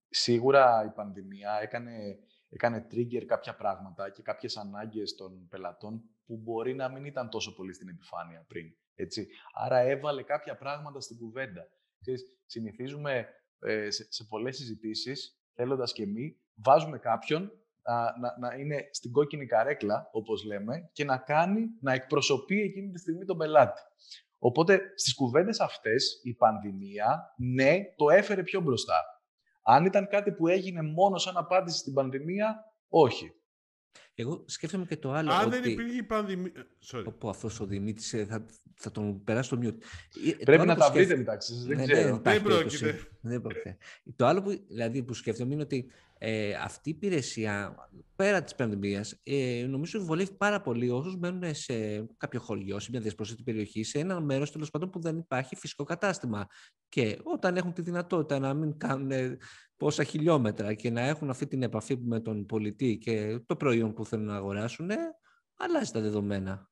Σίγουρα η πανδημία έκανε, έκανε trigger κάποια πράγματα και κάποιες ανάγκες των πελατών που μπορεί να μην ήταν τόσο πολύ στην επιφάνεια πριν. Έτσι. Άρα έβαλε κάποια πράγματα στην κουβέντα. Ξέρεις, συνηθίζουμε ε, σε, σε πολλές συζητήσεις, θέλοντας και εμείς, βάζουμε κάποιον να, να, να, είναι στην κόκκινη καρέκλα, όπως λέμε, και να κάνει, να εκπροσωπεί εκείνη τη στιγμή τον πελάτη. Οπότε, στις κουβέντες αυτές, η πανδημία, ναι, το έφερε πιο μπροστά. Αν ήταν κάτι που έγινε μόνο σαν απάντηση στην πανδημία, όχι. Εγώ σκέφτομαι και το άλλο. Αν ότι... δεν υπήρχε η πανδημία. Sorry. Πω, αυτός ο Δημήτρης ε, θα, θα τον περάσει στο μιούτ. Ε, Πρέπει να τα σκέφ... βρείτε μεταξύ σα. Δεν ναι, ξέρω. Δεν, πρόκειται. Δεν πρόκειται. Το άλλο που, δηλαδή, που σκέφτομαι είναι ότι ε, αυτή η υπηρεσία πέρα της πανδημία ε, νομίζω ότι βολεύει πάρα πολύ όσους μένουν σε κάποιο χωριό, σε μια διασπροσίτη περιοχή, σε ένα μέρος τέλος πάντων που δεν υπάρχει φυσικό κατάστημα. Και όταν έχουν τη δυνατότητα να μην κάνουν πόσα χιλιόμετρα και να έχουν αυτή την επαφή με τον πολιτή και το προϊόν που θέλουν να αγοράσουν, αλλάζει τα δεδομένα.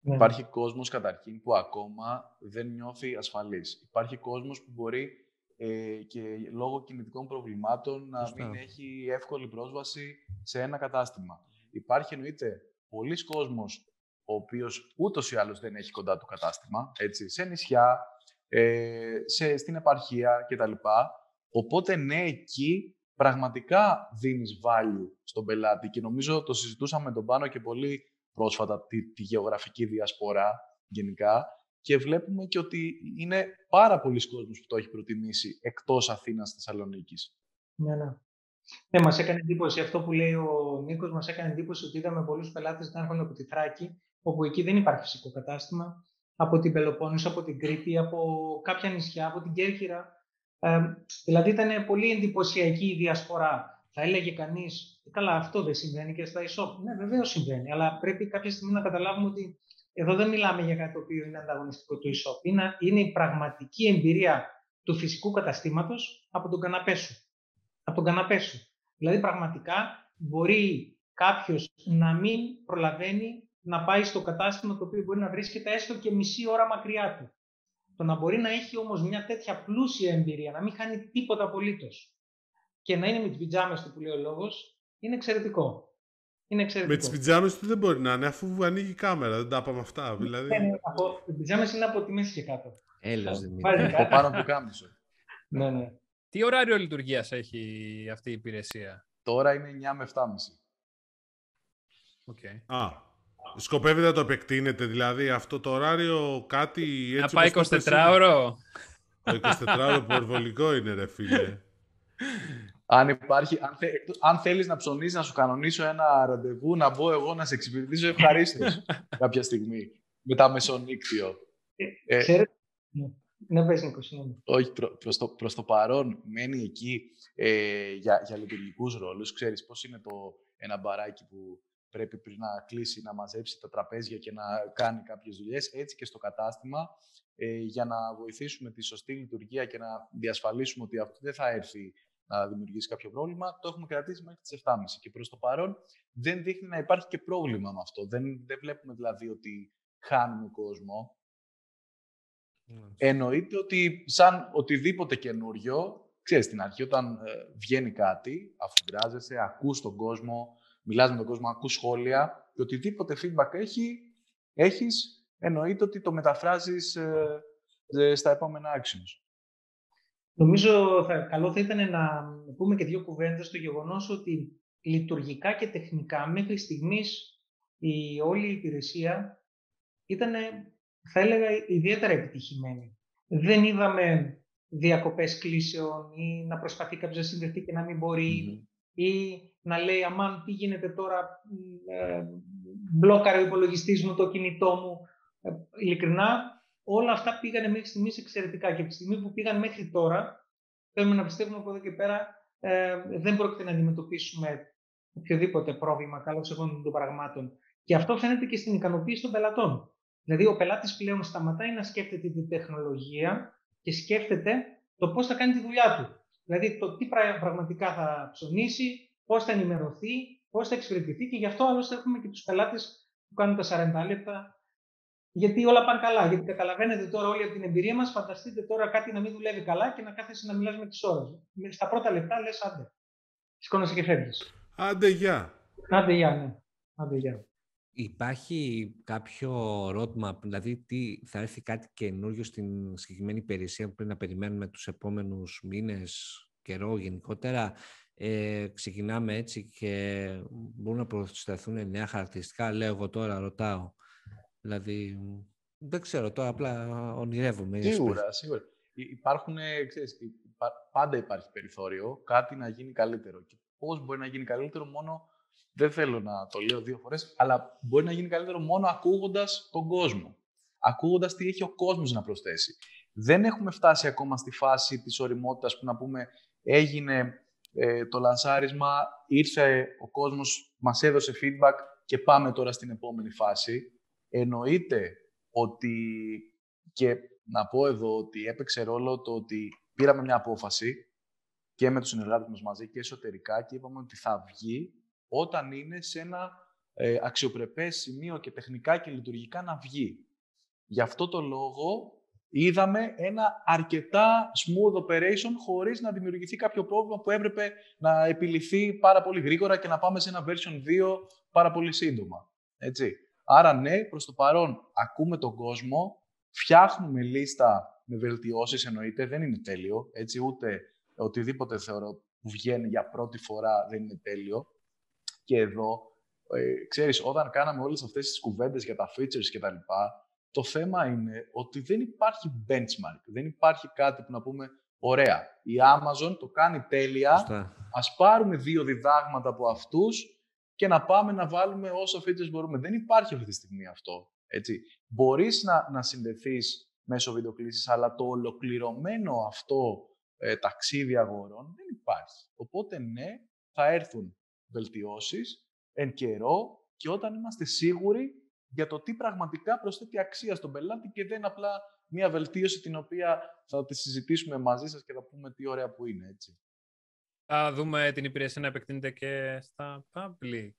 Ναι. Υπάρχει κόσμος καταρχήν που ακόμα δεν νιώθει ασφαλής. Υπάρχει κόσμος που μπορεί ε, και λόγω κινητικών προβλημάτων να μην έχει εύκολη πρόσβαση σε ένα κατάστημα. Υπάρχει εννοείται πολλοί κόσμος ο οποίος ούτως ή άλλως δεν έχει κοντά του κατάστημα, έτσι, σε νησιά, ε, σε, στην επαρχία κτλ. Οπότε ναι, εκεί πραγματικά δίνεις value στον πελάτη και νομίζω το συζητούσαμε με τον Πάνο και πολύ πρόσφατα τη, τη γεωγραφική διασπορά γενικά και βλέπουμε και ότι είναι πάρα πολλοί κόσμος που το έχει προτιμήσει εκτός Αθήνας Θεσσαλονίκης. Ναι, ναι. Ναι, μας έκανε εντύπωση αυτό που λέει ο Νίκος, μας έκανε εντύπωση ότι είδαμε πολλούς πελάτες να έρχονται από τη Θράκη, όπου εκεί δεν υπάρχει φυσικό κατάστημα, από την Πελοπόννησο, από την Κρήτη, από κάποια νησιά, από την Κέρκυρα, ε, δηλαδή ήταν πολύ εντυπωσιακή η διασπορά. Θα έλεγε κανείς, καλά, αυτό δεν συμβαίνει και στα e-shop. Ναι, βεβαίως συμβαίνει, αλλά πρέπει κάποια στιγμή να καταλάβουμε ότι εδώ δεν μιλάμε για κάτι το οποίο είναι ανταγωνιστικό του e-shop. Είναι, είναι η πραγματική εμπειρία του φυσικού καταστήματος από τον καναπέ σου. Από τον καναπέ σου. Δηλαδή, πραγματικά μπορεί κάποιος να μην προλαβαίνει να πάει στο κατάστημα το οποίο μπορεί να βρίσκεται έστω και μισή ώρα μακριά του. Το να μπορεί να έχει όμως μια τέτοια πλούσια εμπειρία, να μην χάνει τίποτα απολύτως και να είναι με τις πιτζάμες του που λέει ο λόγος, είναι εξαιρετικό. Είναι εξαιρετικό. Με τις πιτζάμες του δεν μπορεί να είναι, αφού ανοίγει η κάμερα, δεν τα είπαμε αυτά. Δηλαδή... Ναι, ναι, από, οι πιτζάμες είναι από τη μέση και κάτω. Έλα, Από πάνω από το κάμισο. ναι, ναι. Τι ωράριο λειτουργίας έχει αυτή η υπηρεσία; Τώρα είναι 9 με 7.30. Okay. Α, Σκοπεύετε να το επεκτείνετε, δηλαδή αυτό το ωράριο κάτι έτσι... Να πάει 24ωρο. Το 24ωρο πορβολικό είναι ρε φίλε. Αν υπάρχει, αν, θε, αν θέλεις να ψωνίσεις, να σου κανονίσω ένα ραντεβού, να μπω εγώ να σε εξυπηρετήσω ευχαρίστως κάποια στιγμή. Μετά μεσονύκτιο. Ε, ξέρετε, Ναι, πες Νίκο, συγγνώμη. Όχι, προ, προς, το, προς το παρόν μένει εκεί ε, για, για λειτουργικούς ρόλους. Ξέρεις πώς είναι το ένα μπαράκι που πρέπει πριν να κλείσει, να μαζέψει τα τραπέζια και να κάνει κάποιες δουλειές. Έτσι και στο κατάστημα, ε, για να βοηθήσουμε τη σωστή λειτουργία και να διασφαλίσουμε ότι αυτό δεν θα έρθει να δημιουργήσει κάποιο πρόβλημα, το έχουμε κρατήσει μέχρι τις 7.30. Και προς το παρόν δεν δείχνει να υπάρχει και πρόβλημα με αυτό. Δεν, δεν βλέπουμε δηλαδή ότι χάνουμε κόσμο. Εννοείται ότι σαν οτιδήποτε καινούριο, ξέρεις, στην αρχή όταν ε, βγαίνει κάτι, αφουγκράζεσαι, ακούς τον κόσμο, μιλάς με τον κόσμο, ακούς σχόλια και οτιδήποτε feedback έχει, έχεις, εννοείται ότι το μεταφράζεις ε, ε, στα επόμενα actions. Νομίζω θα, καλό θα ήταν να πούμε και δύο κουβέντες στο γεγονός ότι λειτουργικά και τεχνικά μέχρι στιγμής η όλη η υπηρεσία ήταν, θα έλεγα, ιδιαίτερα επιτυχημένη. Δεν είδαμε διακοπές κλήσεων ή να προσπαθεί κάποιος να συνδεθεί και να μην μπορει ή να λέει «Αμάν, τι γίνεται τώρα, ε, μπλόκαρε ο υπολογιστής μου, το κινητό μου». Ε, ειλικρινά, όλα αυτά πήγανε μέχρι στιγμής εξαιρετικά και από τη στιγμή που πήγαν μέχρι τώρα, θέλουμε να πιστεύουμε από εδώ και πέρα ε, δεν πρόκειται να αντιμετωπίσουμε οποιοδήποτε πρόβλημα καλώς εγώ των πραγμάτων. Και αυτό φαίνεται και στην ικανοποίηση των πελατών. Δηλαδή, ο πελάτης πλέον σταματάει να σκέφτεται την τεχνολογία και σκέφτεται το πώς θα κάνει τη δουλειά του. Δηλαδή, το τι πραγματικά θα ψωνίσει, πώς θα ενημερωθεί, πώς θα εξυπηρετηθεί και γι' αυτό άλλωστε έχουμε και τους πελάτες που κάνουν τα 40 λεπτά. Γιατί όλα πάνε καλά. Γιατί καταλαβαίνετε τώρα όλοι από την εμπειρία μας, φανταστείτε τώρα κάτι να μην δουλεύει καλά και να κάθεσαι να μιλάς με τις ώρες. Στα πρώτα λεπτά λες, άντε. Σηκώνεσαι και φεύγεις. Άντε γεια. Άντε γεια, ναι. Άντε γεια. Υπάρχει κάποιο roadmap, δηλαδή τι, θα έρθει κάτι καινούριο στην συγκεκριμένη υπηρεσία που πρέπει να περιμένουμε τους επόμενους μήνες, καιρό γενικότερα; Ε, ξεκινάμε έτσι και μπορούν να προσθεθούν νέα χαρακτηριστικά; Λέω εγώ τώρα, ρωτάω. Δηλαδή, δεν ξέρω, τώρα απλά ονειρεύομαι. Σίγουρα, σίγουρα. Υπάρχουν, ξέρεις, πάντα υπάρχει περιθώριο κάτι να γίνει καλύτερο. Και πώς μπορεί να γίνει καλύτερο μόνο δεν θέλω να το λέω δύο φορές, αλλά μπορεί να γίνει καλύτερο μόνο ακούγοντας τον κόσμο. Ακούγοντας τι έχει ο κόσμος να προσθέσει. Δεν έχουμε φτάσει ακόμα στη φάση της οριμότητας που να πούμε έγινε ε, το λανσάρισμα, ήρθε ο κόσμος, μας έδωσε feedback και πάμε τώρα στην επόμενη φάση. Εννοείται ότι, και να πω εδώ ότι έπαιξε ρόλο το ότι πήραμε μια απόφαση και με τους συνεργάτες μας μαζί και εσωτερικά και είπαμε ότι θα βγει όταν είναι σε ένα ε, αξιοπρεπές σημείο και τεχνικά και λειτουργικά να βγει. Γι' αυτό το λόγο είδαμε ένα αρκετά smooth operation χωρίς να δημιουργηθεί κάποιο πρόβλημα που έπρεπε να επιληθεί πάρα πολύ γρήγορα και να πάμε σε ένα version 2 πάρα πολύ σύντομα. Έτσι. Άρα ναι, προς το παρόν ακούμε τον κόσμο, φτιάχνουμε λίστα με βελτιώσεις εννοείται, δεν είναι τέλειο, έτσι, ούτε οτιδήποτε θεωρώ που βγαίνει για πρώτη φορά δεν είναι τέλειο. Και εδώ, ε, ξέρεις, όταν κάναμε όλες αυτές τις κουβέντες για τα features και τα λοιπά, το θέμα είναι ότι δεν υπάρχει benchmark, δεν υπάρχει κάτι που να πούμε ωραία. Η Amazon το κάνει τέλεια, ας πάρουμε δύο διδάγματα από αυτούς και να πάμε να βάλουμε όσο features μπορούμε. Δεν υπάρχει αυτή τη στιγμή αυτό. Έτσι. Μπορείς να, να συνδεθείς μέσω βιντεοκλήσης, αλλά το ολοκληρωμένο αυτό ε, ταξίδι αγορών δεν υπάρχει. Οπότε ναι, θα έρθουν βελτιώσεις εν καιρό και όταν είμαστε σίγουροι για το τι πραγματικά προσθέτει αξία στον πελάτη και δεν απλά μια βελτίωση την οποία θα τη συζητήσουμε μαζί σας και θα πούμε τι ωραία που είναι, έτσι. Θα δούμε την υπηρεσία να επεκτείνεται και στα public.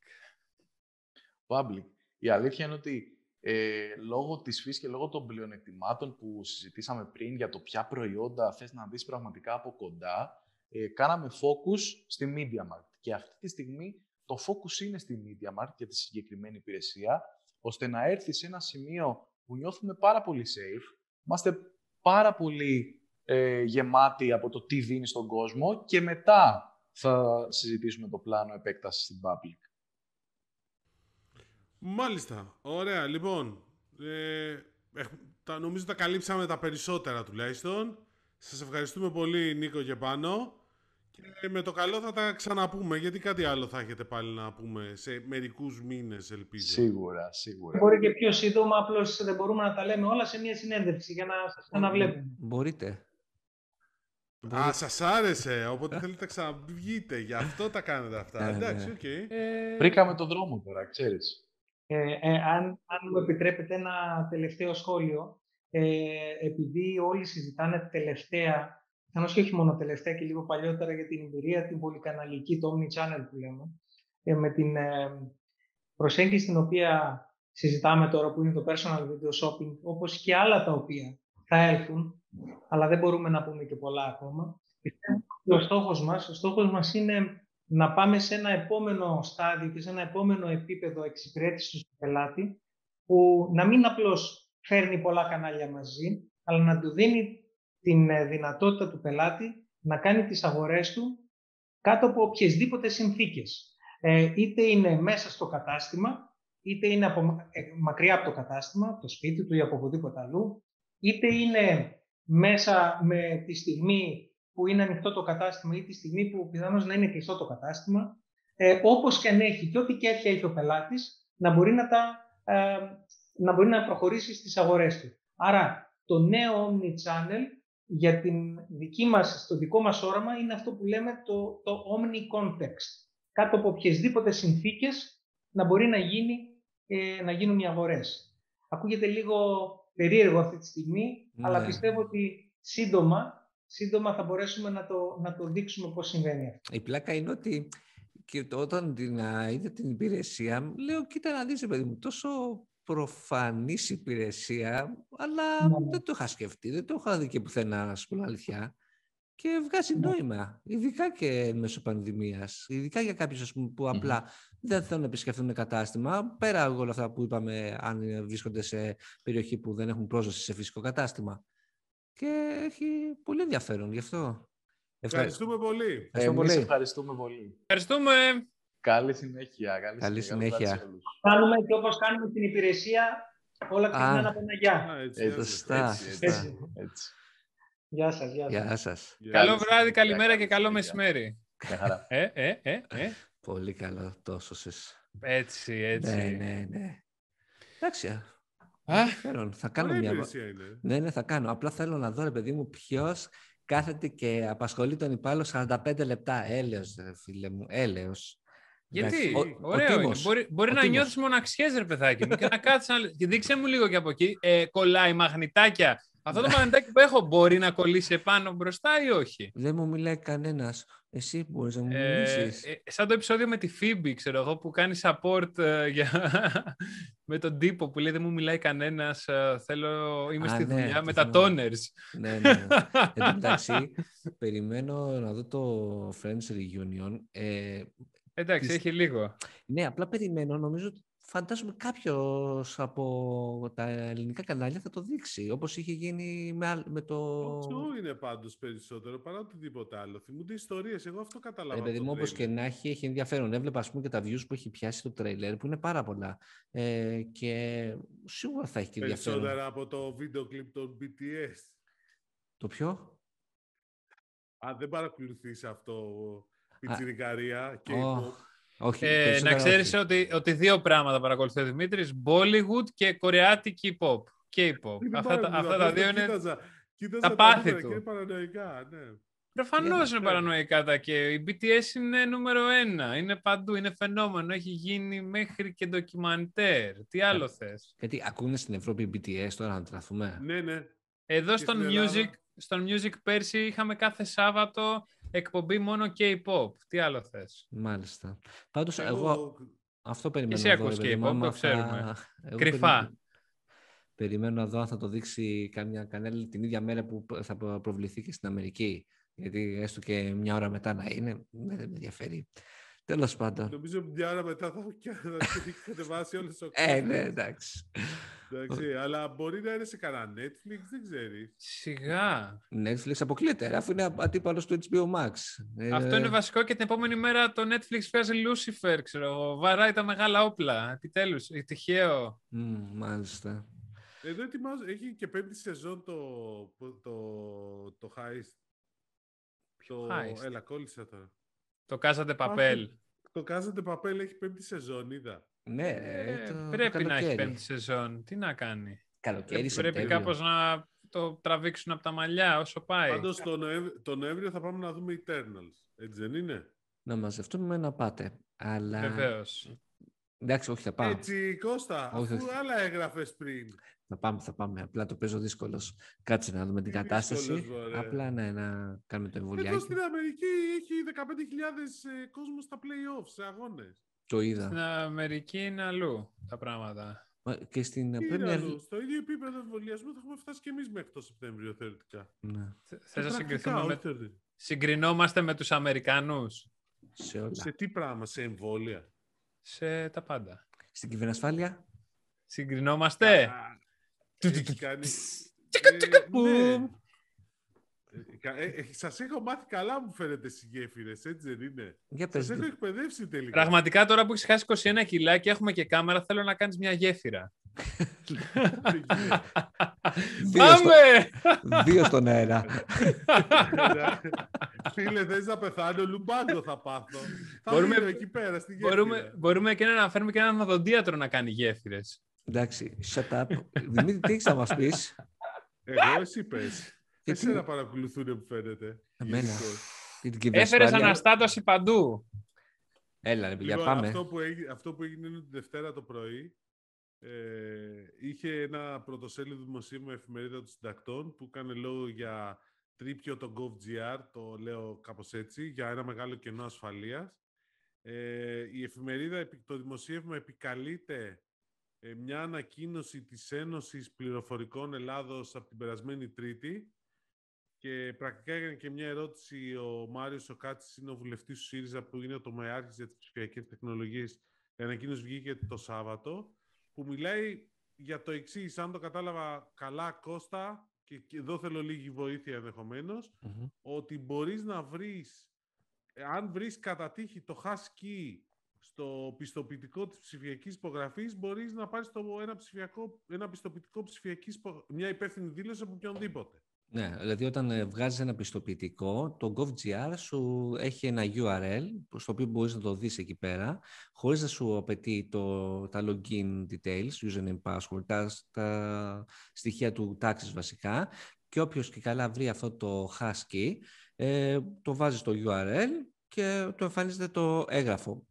Public. Η αλήθεια είναι ότι ε, λόγω της φύσης και λόγω των πλεονεκτημάτων που συζητήσαμε πριν για το ποια προϊόντα θες να δεις πραγματικά από κοντά, ε, κάναμε focus στη MediaMarkt. Και αυτή τη στιγμή το focus είναι στη MediaMarkt για τη συγκεκριμένη υπηρεσία, ώστε να έρθει σε ένα σημείο που νιώθουμε πάρα πολύ safe, είμαστε πάρα πολύ ε, γεμάτοι από το τι δίνει στον κόσμο και μετά θα συζητήσουμε το πλάνο επέκτασης στην public. Μάλιστα. Ωραία. Λοιπόν, ε, τα, νομίζω τα καλύψαμε τα περισσότερα τουλάχιστον. Σας ευχαριστούμε πολύ Νίκο και Πάνο. Και με το καλό θα τα ξαναπούμε, γιατί κάτι άλλο θα έχετε πάλι να πούμε σε μερικούς μήνες, ελπίζω. Σίγουρα, σίγουρα. Μπορεί και πιο σύντομα, απλώς δεν μπορούμε να τα λέμε όλα σε μια συνέντευξη για να σας ξαναβλέπουμε. Μπορείτε. Α, σας άρεσε. Οπότε θέλετε να ξαναβγείτε. Γι' αυτό τα κάνετε αυτά. Ναι, Εντάξει, ναι. οκ. Ε, Βρήκαμε τον δρόμο τώρα, ξέρεις. Ε, ε, αν, αν μου επιτρέπετε ένα τελευταίο σχόλιο, ε, επειδή όλοι συζητάνε τελευταία, πιθανώς και όχι μόνο τελευταία και λίγο παλιότερα για την εμπειρία, την πολυκαναλική, το omni-channel που λέμε, ε, με την ε, προσέγγιση την οποία συζητάμε τώρα, που είναι το personal video shopping, όπως και άλλα τα οποία θα έλθουν, αλλά δεν μπορούμε να πούμε και πολλά ακόμα. Πιστεύω ότι Ο στόχος μας, ο στόχος μας είναι να πάμε σε ένα επόμενο στάδιο και σε ένα επόμενο επίπεδο εξυπηρέτησης του πελάτη, που να μην απλώς φέρνει πολλά κανάλια μαζί, αλλά να του δίνει την ε, δυνατότητα του πελάτη να κάνει τις αγορές του κάτω από οποιασδήποτε συνθήκες. Ε, είτε είναι μέσα στο κατάστημα, είτε είναι από, ε, μακριά από το κατάστημα, το σπίτι του ή από οπουδήποτε αλλού, είτε είναι μέσα με τη στιγμή που είναι ανοιχτό το κατάστημα ή τη στιγμή που πιθανώς να είναι κλειστό το κατάστημα, ε, όπως και αν έχει και ό,τι κέρια έχει ο πελάτης, να μπορεί να, τα, ε, να μπορεί να προχωρήσει στις αγορές του. Άρα, το νέο Omni-Channel για την δική μας, στο δικό μας όραμα είναι αυτό που λέμε το, το Omni-Context. Κάτω από οποιασδήποτε συνθήκες να μπορεί να, γίνει, ε, να γίνουν οι αγορές. Ακούγεται λίγο περίεργο αυτή τη στιγμή, Ναι. αλλά πιστεύω ότι σύντομα, σύντομα θα μπορέσουμε να το, να το δείξουμε πώς συμβαίνει αυτό. Η πλάκα είναι ότι και το- όταν την α, είδα την υπηρεσία, λέω κοίτα να δεις, ρε παιδί μου, τόσο προφανής υπηρεσία, αλλά Ναι, ναι. δεν το είχα σκεφτεί, δεν το είχα δει και πουθενά, να σου πω την αλήθεια. Και βγάζει Ναι. νόημα, ειδικά και μέσω πανδημίας, ειδικά για κάποιους ας πούμε, που απλά δεν θέλουν να επισκεφθούν κατάστημα, πέρα από όλα αυτά που είπαμε, αν ε, βρίσκονται σε περιοχή που δεν έχουν πρόσβαση σε φυσικό κατάστημα. Και έχει πολύ ενδιαφέρον γι' αυτό. Ευχαριστώ. Ευχαριστούμε πολύ. Ευχαριστώ Εμείς πολύ. ευχαριστούμε πολύ. Ευχαριστούμε. Καλή συνέχεια. Καλή, Καλή συνέχεια. Καλό βράδυ συνέχεια. σε όλους. Κάνουμε και όπως κάνουμε την υπηρεσία, όλα ξεκινάνε από ένα γεια. Α, έτσι, Έτσι, έτσι. Γεια σας, γεια σας. Γεια σας. Γεια. Καλό Καλή βράδυ, συνέχεια, καλημέρα καλή και καλό συνέχεια. μεσημέρι. Μια χαρά. Ε, ε, ε, ε. Πολύ καλό το σωσες. Έτσι, έτσι. Ναι, ναι, ναι. Εντάξει, α, Α, ενδιαφέρον. Θα κάνω Ωραία μια... υπηρεσία είναι. Ναι, ναι, θα κάνω. Απλά θέλω να δω, ρε παιδί μου, ποιος κάθεται και απασχολεί τον υπάλληλο 45 λεπτά. Έλεος, ρε φίλε μου, έλεος. Γιατί, Εντάξει, ο- ο ωραίο είναι. Τίμος. Μπορεί, μπορεί Ο να Τίμος. νιώθεις μοναξιές, ρε παιδάκι μου, και να κάτσεις να... και δείξε μου λίγο και από εκεί. Ε, κολλάει μαγνητάκια. Αυτό το μαγνητάκι που έχω μπορεί να κολλήσει επάνω μπροστά ή όχι; Δεν μου μιλάει κανένας. Εσύ μπορείς να μου Ε, μιλήσεις. ε, σαν το επεισόδιο με τη Phoebe, ξέρω εγώ, που κάνει support ε, για... με τον τύπο που λέει δεν μου μιλάει κανένας, ε, θέλω, είμαι Α, στη ναι, δουλειά, το με τα θυμάμαι. toners. ναι, ναι. ναι. Εν τω μεταξύ, περιμένω να δω το Friends Reunion. Ε, Εντάξει, Τις- έχει λίγο. ναι, απλά περιμένω. Νομίζω ότι φαντάζομαι κάποιος από τα ελληνικά κανάλια θα το δείξει. Όπως είχε γίνει με, άλλ- με το... Αυτό είναι πάντως περισσότερο παρά οτιδήποτε άλλο. Θυμούνται ιστορίες. Εγώ αυτό καταλάβα. Ρε από παιδί το μου, όπως και τρέιλερ. να έχει, έχει ενδιαφέρον. Έβλεπα, ας πούμε, και τα views που έχει πιάσει το τρέιλερ, που είναι πάρα πολλά. Ε, και σίγουρα θα έχει και ενδιαφέρον. Περισσότερα από το βίντεο κλιπ των BTS. Το ποιο; Αν δεν παρακολουθείς αυτό, πιτσιρικαρία και Ω, hip-hop, όχι, Ε, περισσότερα να ξέρεις όχι. ότι, ότι δύο πράγματα παρακολουθεί ο Δημήτρης, Bollywood και κορεάτικη pop. K-pop. είναι Αυτά, τα- πάρα αυτά πολύ. τα Απλώς δύο το είναι... Κοίταζα, κοίταζα τα τα πάθη νούμερα του. Και είναι παρανοϊκά, ναι. Προφανώς Για- είναι ναι. παρανοϊκά τα και η BTS είναι νούμερο ένα. Είναι παντού, είναι φαινόμενο. Έχει γίνει μέχρι και ντοκιμαντέρ. Τι Ναι. άλλο θες; Γιατί ακούνε στην Ευρώπη BTS τώρα να τραθούμε; Ναι, ναι. Εδώ Και στον στην Ελλάδα. music, στον music πέρσι είχαμε κάθε Σάββατο εκπομπή μόνο K-pop. Τι άλλο θες; Μάλιστα. Πάντως εγώ, Εγώ, αυτό περιμένω Εσύ να δω. ακούς ρε παιδί μου, K-pop, άμα το ξέρουμε. θα- εγώ Κρυφά. Περιμένω, περιμένω να δω αν θα το δείξει καμιά κανένα την ίδια μέρα που θα προ- προβληθεί και στην Αμερική. Γιατί έστω και μια ώρα μετά να είναι, δεν με ενδιαφέρει. Τέλος πάντων. νομίζω μια ώρα μετά θα έχω και θα έχεις κατεβάσει όλες τις Ε, ναι, εντάξει. Εντάξει, αλλά μπορεί να είναι σε κανένα Netflix, δεν ξέρεις. Σιγά. Netflix αποκλείεται, ρε, αφού είναι αντίπαλος του HBO Max. Ε, Αυτό είναι βασικό και την επόμενη μέρα το Netflix βγάζει Lucifer, ξέρω εγώ. Βαράει τα μεγάλα όπλα. Επιτέλους. Ε, Τυχαίο. μ, μάλιστα. Εδώ ετοιμάζω, έχει και πέμπτη σεζόν το, το, το Heist. Το... Heist. Έλα, κόλλησα τώρα. Το Κάζατε Παπέλ. Το Κάζατε Παπέλ έχει πέμπτη σεζόν, είδα. Ναι, Ε, το, το πρέπει να έχει καλοκαίρι. πέμπτη σεζόν. Τι να κάνει. Καλοκαίρι, πρέπει Σεπτέμβριο. κάπως να το τραβήξουν από τα μαλλιά όσο πάει. Πάντως το, Νοέμβ... το Νοέμβριο θα πάμε να δούμε Eternals. Έτσι δεν είναι; Να μαζευτούμε να πάτε. Αλλά... Βεβαίως. Εντάξει, όχι, θα πάμε. Έτσι, Κώστα, Όχι, αφού όχι. άλλα έγραφες πριν. Θα πάμε, θα πάμε. Απλά το παίζω δύσκολος. Κάτσε να δούμε την Τι κατάσταση. δύσκολος, μωρέ. Απλά ναι, να κάνουμε το Εδώ εμβολιάκι. στην Αμερική έχει 15.000 ε, κόσμος στα play-offs, σε αγώνες. Το είδα. Στην Αμερική είναι αλλού τα πράγματα. Μα Και στην Τι Premier είναι άλλο, στο ίδιο επίπεδο εμβολιασμού θα έχουμε φτάσει και εμείς μέχρι το Σεπτέμβριο θεωρητικά. Ναι, Θε- Σε Θες να πρακτικά, συγκριθούμε όχι με... θεωρητικά. Συγκρινόμαστε με τους Αμερικανούς; Σε όλα. Σε τι πράγμα, σε εμβόλια; Σε τα πάντα. Στην κυβερνασφάλεια. Συγκρινόμαστε. Α, Του, έχεις του, του, κάνει- τς. Ε, ναι. Ε, κα- ε, ε, Σας έχω μάθει καλά μου φαίνεται στις γέφυρες, έτσι δεν είναι; Για πες. Σας έχω τι. εκπαιδεύσει τελικά. Πραγματικά τώρα που έχεις χάσει 21 κιλά και έχουμε και κάμερα, θέλω να κάνεις μια γέφυρα. Δεν γίνεται. Δύο στο- Πάμε! Δύο στον αέρα. Φίλε, θες να πεθάνω, λουμπάγκο θα πάθω. Θα Μπορούμε- μείνω εκεί πέρα στη γέφυρα. μπορούμε, μπορούμε και να αναφέρουμε και έναν οδοντίατρο να κάνει γέφυρες. Εντάξει, shut up. Δημήτρη, τι έχεις να μας πεις; Εγώ εσύ πες. Και Εσένα τι- παρακολουθούν που φαίνεται. Εμένα. γενικώς. Την Έφερες κυβερνασφάλεια. αναστάτωση παντού. Έλα, ρε παιδιά, Λοιπόν, πάμε. αυτό, που έγινε, αυτό που έγινε είναι τη Δευτέρα το πρωί. Ε, είχε ένα πρωτοσέλιδο δημοσίευμα εφημερίδα των συντακτών που έκανε λόγο για τρίπιο το GovGR, το λέω κάπως έτσι, για ένα μεγάλο κενό ασφαλείας. Ε, η εφημερίδα, επι- το δημοσίευμα επικαλείται ε, μια ανακοίνωση της Ένωσης Πληροφορικών Ελλάδος από την περασμένη Τρίτη και πρακτικά έκανε και μια ερώτηση ο Μάριος Σοκάτση, είναι ο βουλευτής του ΣΥΡΙΖΑ που είναι ο τομεάρχης για τις ψηφιακές τεχνολογίες. Η ανακοίνωση βγήκε το Σάββατο, που μιλάει για το εξής. Αν το κατάλαβα καλά, Κώστα, και, και εδώ θέλω λίγη βοήθεια ενδεχομένως, Μμμ. ότι μπορείς να βρεις, αν βρεις κατά τύχη το husky στο πιστοποιητικό της ψηφιακής υπογραφής, μπορείς να πάρεις το, ένα, ψηφιακό, ένα πιστοποιητικό ψηφιακής, υπο- μια υπεύθυνη δήλωση από οποιονδήποτε. Ναι, δηλαδή όταν ε, βγάζεις ένα πιστοποιητικό, το GovGR σου έχει ένα URL στο οποίο μπορείς να το δεις εκεί πέρα, χωρίς να σου απαιτεί το, τα login details, username, password, τα, τα στοιχεία του taxes βασικά και όποιος και καλά βρει αυτό το husky, ε, το βάζεις στο URL και το εμφανίζεται το έγγραφο.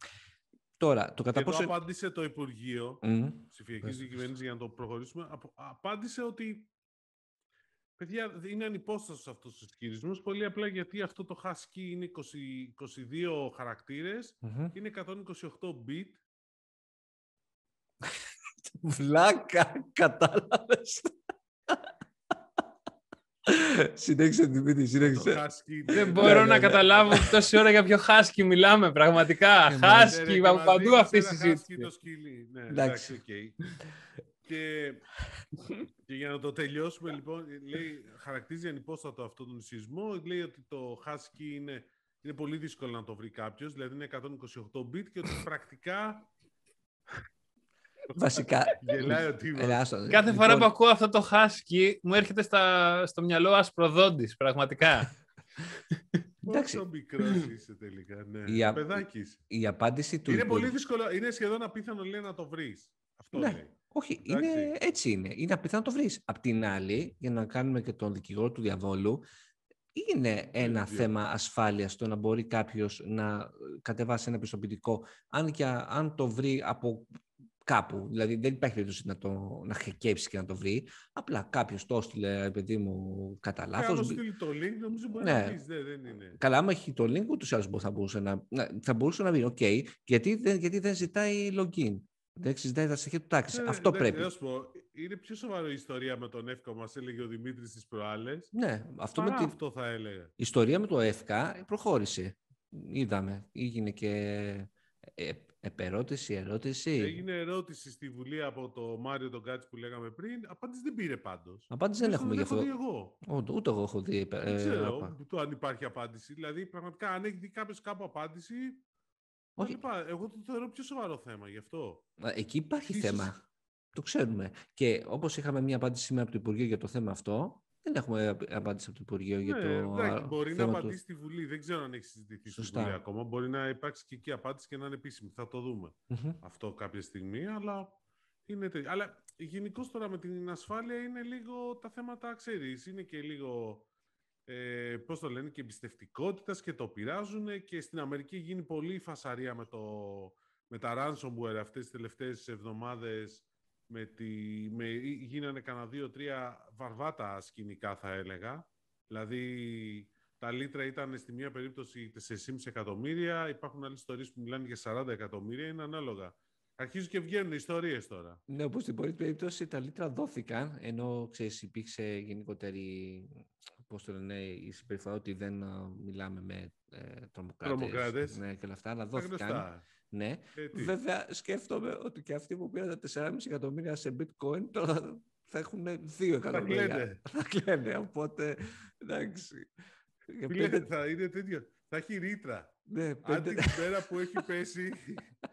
Τώρα, το κατά Και εδώ πόσο... απάντησε το Υπουργείο Μμ. ψηφιακής Πες. διακυβέρνησης για να το προχωρήσουμε. απο- Απάντησε ότι. Παιδιά, είναι ανυπόστατος αυτός ο ισχυρισμός. Πολύ απλά γιατί αυτό το husky είναι 20, 22 χαρακτήρες, Μμμ. είναι 128 bit. Βλάκα, κατάλαβες. συνέχισε Δημήτρη, Το συνέχισε. husky Δεν είναι- μπορώ ναι, να ναι. καταλάβω τόση ώρα για ποιο husky μιλάμε, πραγματικά. Ε, μα, Ναι, ρε, husky, και από μας παντού δείχνεις αυτή η ένα συζήτηση. husky το σκυλί. Ναι, Εντάξει. Εντάξει, οκ. Και, και για να το τελειώσουμε λοιπόν, λέει, χαρακτηρίζει ανυπόστατο αυτό τον ισχυρισμό. Λέει ότι το hash key είναι, είναι πολύ δύσκολο να το βρει κάποιος, δηλαδή είναι 128 bit και ότι πρακτικά Βασικά. γελάει ο τύπος. Έλα, άστο. Κάθε Λοιπόν, φορά που ακούω αυτό το χάσκι, μου έρχεται στα, στο μυαλό ασπροδόντης, πραγματικά. Εντάξει. Πόσο μικρός είσαι τελικά, ναι. Η α- Παιδάκι είσαι. Η απάντηση του Είναι Υπουργείου- πολύ δύσκολο, είναι σχεδόν απίθανο λέει να το βρεις. Αυτό Ναι. λέει. Όχι, Εντάξει. είναι, έτσι είναι. Είναι απίθανο να το βρεις. Απ' την άλλη, για να κάνουμε και τον δικηγόρο του διαβόλου, είναι ένα δια- θέμα ασφάλειας το να μπορεί κάποιος να κατεβάσει ένα πιστοποιητικό, αν, και αν το βρει από κάπου. Δηλαδή δεν υπάρχει περίπτωση να το να χακέψει και να το βρει. Απλά κάποιος το έστειλε, ρε παιδί μου, κατά Ε, λάθος. άμα στείλει το link, νομίζω μπορεί Ναι. να πεις, δεν, δεν είναι. Καλά, άμα έχει το link, ούτως ή άλλως θα μπορούσε να, να, θα μπορούσε να βρει. Οκ, γιατί, δεν, γιατί δεν ζητάει login. Δεν ζητάει τα στοιχεία του Taxis. Ναι, Αυτό εντάξει, πρέπει. να σου πω, είναι πιο σοβαρό η ιστορία με τον εύκο, μας έλεγε ο Δημήτρης στις προάλλες. Ναι, αυτό με Παρά την αυτό θα έλεγα. η ιστορία με το ΕΦΚΑ προχώρησε. Είδαμε. Έγινε και ε, επερώτηση, ερώτηση. Έγινε ερώτηση στη Βουλή από το Μάριο τον Κάτση που λέγαμε πριν. Απάντηση δεν πήρε πάντως. Απάντηση δεν Τουλάχιστον έχουμε γι' έχω αυτό. δει εγώ. Ούτε, ούτε εγώ έχω δει. ε, Δεν ξέρω απα- το αν υπάρχει απάντηση. Δηλαδή, πραγματικά, αν έχει δει κάποιος κάπου απάντηση. Όχι. λοιπά, εγώ το θεωρώ πιο σοβαρό θέμα γι' αυτό. Ε, Εκεί υπάρχει Ίσως- θέμα. Το ξέρουμε. Και όπως είχαμε μία απάντηση σήμερα από το Υπουργείο για το θέμα αυτό, Δεν έχουμε απάντηση από το Υπουργείο για Ναι, το εντάξει, μπορεί να θέμα του- απαντήσει στη Βουλή. Δεν ξέρω αν έχει συζητηθεί στη Σωστά. Βουλή ακόμα. Μπορεί να υπάρξει και εκεί απάντηση και να είναι επίσημη. Θα το δούμε Μμμ. αυτό κάποια στιγμή. Αλλά είναι τέτοιο. Αλλά γενικώς τώρα με την ασφάλεια είναι λίγο τα θέματα, ξέρεις. Είναι και λίγο. Ε, πώς το λένε, και εμπιστευτικότητας και το πειράζουν και στην Αμερική γίνει πολύ φασαρία με, το, με τα ransomware αυτές τις τελευταίες εβδομάδες με τη, με, γίνανε κανένα δύο-τρία βαρβάτα σκηνικά θα έλεγα. Δηλαδή τα λίτρα ήταν στη μία περίπτωση 4,5 εκατομμύρια, υπάρχουν άλλες ιστορίες που μιλάνε για 40 εκατομμύρια, είναι ανάλογα. Αρχίζουν και βγαίνουν ιστορίες τώρα. Ναι, όπως στην πρώτη περίπτωση τα λίτρα δόθηκαν, ενώ ξέρεις, υπήρξε γενικότερη πώς το λένε, η συμπεριφορά ότι δεν α, μιλάμε με ε, τρομοκράτες, Τρομοκράτες. ναι, και όλα αυτά, αλλά Τα δόθηκαν. γνωστά. Ναι. Ε, τι. Βέβαια, σκέφτομαι ότι και αυτοί που πήραν τα 4,5 εκατομμύρια σε bitcoin τώρα θα έχουν 2 εκατομμύρια. κλαίνε. Θα κλαίνε, οπότε εντάξει. Για Φίλε, πέντε- θα είναι τέτοιο. Θα έχει ρήτρα. ναι, Αν πέντε- την μέρα που έχει πέσει,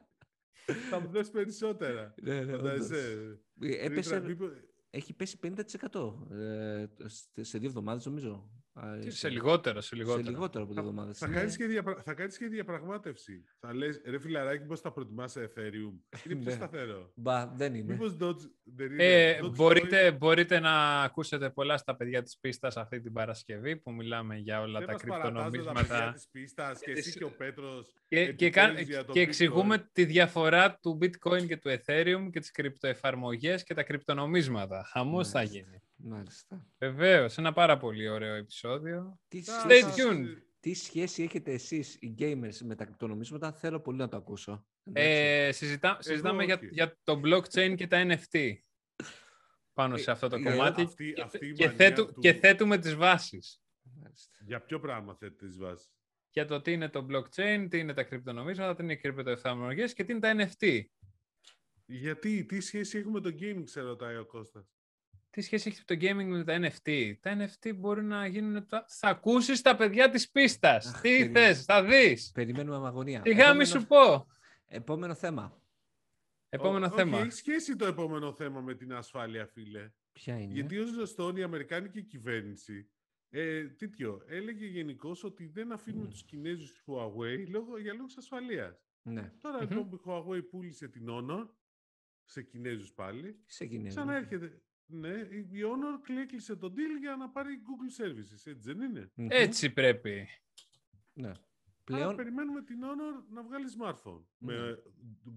θα μου δώσεις περισσότερα. ναι, ναι, όντως. Φαντάζεσαι. Ε, Έπεσε, Ρήτρα, μήπως- έχει πέσει 50% ε, σε- σε δύο εβδομάδες νομίζω. Α, Τι, Σε λιγότερο, σε σε λιγότερο. λιγότερο από δύο εβδομάδες. Θα Ναι. κάνεις, και διαπρα... θα κάνεις και διαπραγμάτευση. Θα λες, ρε φιλαράκι, πώς θα προτιμάς σε Ethereum; Είναι πιο Ναι. σταθερό. Μπα, δεν είναι. Μήπως Dodge δεν είναι. Ε, Dogecoin- μπορείτε, μπορείτε να ακούσετε πολλά στα παιδιά της πίστας αυτή την Παρασκευή που μιλάμε για όλα δεν τα μας παρατάζω τα παιδιά κρυπτονομίσματα. της πίστας και εσύ και ο Πέτρος. Και, και, επιτέλους κάν- για το και bitcoin. εξηγούμε τη διαφορά του bitcoin και του ethereum και τις κρυπτοεφαρμογές και τα κρυπτονομίσματα. Χαμός θα Μάλιστα. γίνει. Μάλιστα. Βεβαίως, ένα πάρα πολύ ωραίο επεισόδιο. Τι, Θα- Stay θα- tuned. τι σχέση έχετε εσείς οι gamers με τα κρυπτονομίσματα, θέλω πολύ να το ακούσω. Εντάξει. Ε, συζητά, συζητάμε για, όχι. για το blockchain και τα NFT πάνω σε αυτό το Ε, κομμάτι αυτή- και, αυτή η και, μανία θέτου- του- και θέτουμε τις βάσεις Μάλιστα. Για ποιο πράγμα θέλετε τις βάσεις; για το τι είναι το blockchain, τι είναι τα κρυπτονομίσματα, τι είναι οι κρυπτοεφαρμογές και τι είναι τα NFT. Γιατί, τι σχέση έχουμε με το gaming, σε ρωτάει ο Κώστας; Τι σχέση έχει το gaming με τα NFT. Τα NFT μπορεί να γίνουν... Τα... Θα ακούσεις τα παιδιά της πίστας. Αχ, τι περίμενε. θες, θα δεις. Περιμένουμε με αγωνία. Τι γάμι σου πω. επόμενο θέμα. Επόμενο Ω- θέμα. Όχι, έχει σχέση το επόμενο θέμα με την ασφάλεια, φίλε. Ποια είναι; Γιατί ως γνωστόν η Αμερικάνικη κυβέρνηση ε, τέτοιο, έλεγε γενικώς ότι δεν αφήνουμε τους Κινέζους στη Huawei λόγω, για λόγους ασφαλείας. Ναι, Τώρα Μμμ. λοιπόν που η Huawei πούλησε την Honor σε Κινέζους πάλι, σε Κινέζο. ξαναέρχεται. Ναι, η η Honor έκλεισε τον deal για να πάρει Google Services, έτσι δεν είναι; Μμμ. Έτσι πρέπει. Ναι. Άρα Πλέον περιμένουμε την Honor να βγάλει smartphone με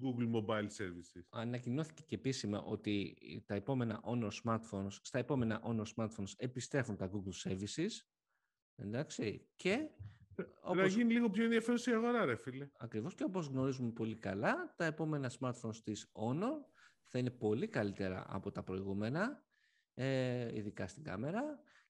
Google Mobile Services. ανακοινώθηκε και επίσημα ότι τα επόμενα Honor smartphones, στα επόμενα Honor smartphones επιστρέφουν τα Google Services. Εντάξει. Και Να όπως, γίνει λίγο πιο ενδιαφέρουσα η αγορά, ρε φίλε. ακριβώς και όπως γνωρίζουμε πολύ καλά, τα επόμενα smartphones της Honor θα είναι πολύ καλύτερα από τα προηγούμενα, ε, ειδικά στην κάμερα.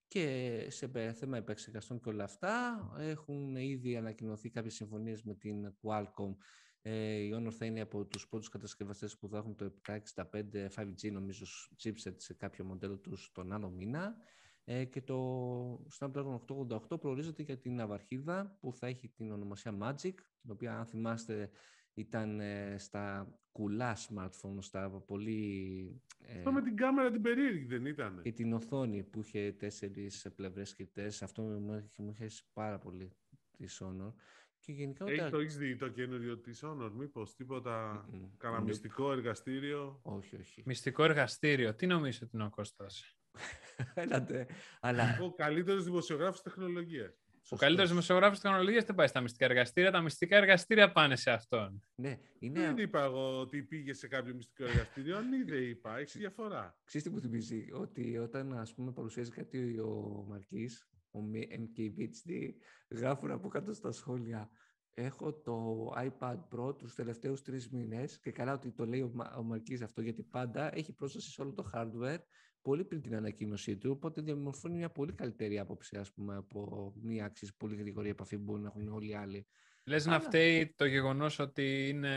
Και σε πε- θέμα επεξεργαστών και όλα αυτά έχουν ήδη ανακοινωθεί κάποιες συμφωνίες με την Qualcomm. Ε, η Honor θα είναι από τους πρώτους κατασκευαστές που θα έχουν το 765 5G νομίζω chipset σε κάποιο μοντέλο τους τον άλλο μήνα. Ε, και το Snapdragon 888 προορίζεται για την ναυαρχίδα που θα έχει την ονομασία Magic την οποία αν θυμάστε ήταν ε, στα κουλά smartphone, στα πολύ... ε, Αυτό με την κάμερα την περίεργη δεν ήταν. και την οθόνη που είχε τέσσερις πλευρές κριτές. Αυτό μου έχει, μου είχε αρέσει πάρα πολύ τη Honor. Και γενικά Έχει, όταν- το έχεις δει το καινούριο της Honor, μήπως τίποτα Μμμ. κανένα Nope. μυστικό εργαστήριο; Όχι, όχι. Μυστικό εργαστήριο. Τι νομίζω ότι είναι ο Κώστας. Έλατε. Αλλά Ο καλύτερος δημοσιογράφος τεχνολογίας. Ο σωστός. καλύτερος δημοσιογράφος τεχνολογίας δεν πάει στα μυστικά εργαστήρια. Τα μυστικά εργαστήρια πάνε σε αυτόν. Ναι, είναι... Δεν είπα εγώ ότι πήγε σε κάποιο μυστικό εργαστήριο. Αν είδε, είπα. Έχει διαφορά. Ξέρεις τι μου θυμίζει, ότι όταν ας πούμε παρουσιάζει κάτι ο Μαρκής, ο MKBHD, γράφουν από κάτω στα σχόλια Έχω το iPad Pro τους τελευταίους τρεις μήνες και καλά ότι το λέει ο, Μα- ο Μαρκής αυτό γιατί πάντα έχει πρόσβαση σε όλο το hardware πολύ πριν την ανακοίνωσή του, οπότε διαμορφώνει μια πολύ καλύτερη άποψη ας πούμε από μια αξίς πολύ γρήγορη επαφή που μπορούν να έχουν όλοι οι άλλοι. Λες να Αλλά- φταίει το γεγονός ότι είναι,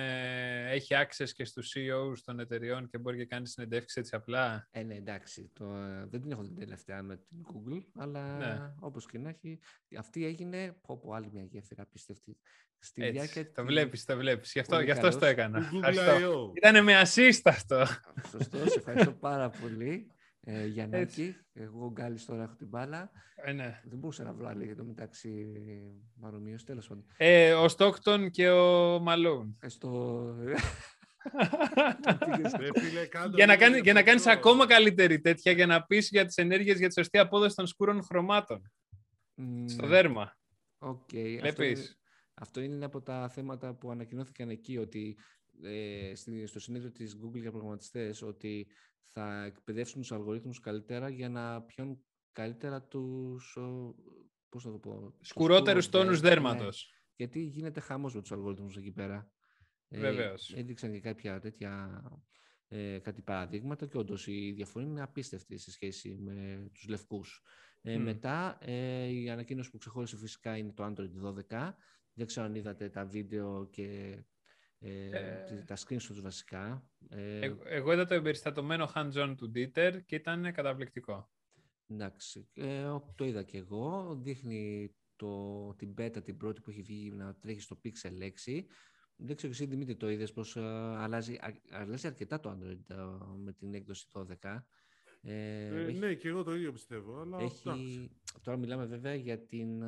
έχει access και στους CEOs των εταιριών και μπορεί και κάνει συνεντεύξεις έτσι απλά; Ε, ναι, εντάξει, το, ε, δεν την έχω την τελευταία με την Google, αλλά Ναι. όπως και να έχει, αυτή έγινε, πω πω άλλη μια γέφυρα απίστευτη. Στη Έτσι, διάρκεια το τη- βλέπεις, το βλέπεις. Γι' αυτό, Πολύ γι αυτό το καλός. έκανα. Google Ευχαριστώ. I.O. Ήτανε με assist αυτό. Σωστό, σε ευχαριστώ πάρα πολύ. Ε, Γιαννάκη, εγώ ο Γκάλης τώρα έχω την μπάλα. Ε, ναι. Δεν μπορούσα να βρω άλλη το μεταξύ παρομοίως, τέλος πάντων. Ε, ο Στόκτον και ο Μαλόν. Ε, στο... για να, κάνει, για να κάνεις ακόμα καλύτερη τέτοια, για να πεις για τις ενέργειες για τη σωστή απόδοση των σκούρων χρωμάτων. Στο δέρμα. Okay. Αυτό, αυτό είναι ένα από τα θέματα που ανακοινώθηκαν εκεί, ότι ε, στο συνέδριο της Google για προγραμματιστές, ότι θα εκπαιδεύσουν τους αλγορίθμους καλύτερα για να πιάνουν καλύτερα τους, πώς θα το πω... Σκουρότερους τόνους δέρματος. Ναι, γιατί γίνεται χαμός με τους αλγορίθμους εκεί πέρα. Ε, Βεβαίως. Ε, έδειξαν και κάποια τέτοια ε, κάτι παραδείγματα και όντως η διαφορά είναι απίστευτη σε σχέση με τους λευκούς. Ε, Μετά ε, η ανακοίνωση που ξεχώρισε φυσικά είναι το Android 12. Δεν ξέρω αν είδατε τα βίντεο και ε, ε, τα screenshots βασικά. Ε, εγώ είδα το εμπεριστατωμένο hands-on του Dieter και ήταν καταπληκτικό. Εντάξει, ε, το είδα και εγώ. Δείχνει το, την beta την πρώτη που έχει βγει να τρέχει στο Pixel 6. Δεν ξέρω εσύ Δημήτρη το είδες πως αλλάζει, αλλάζει αρκετά το Android με την έκδοση 12. Ε, έχει, ναι, και εγώ το ίδιο πιστεύω. Αλλά έχει, τώρα μιλάμε βέβαια για την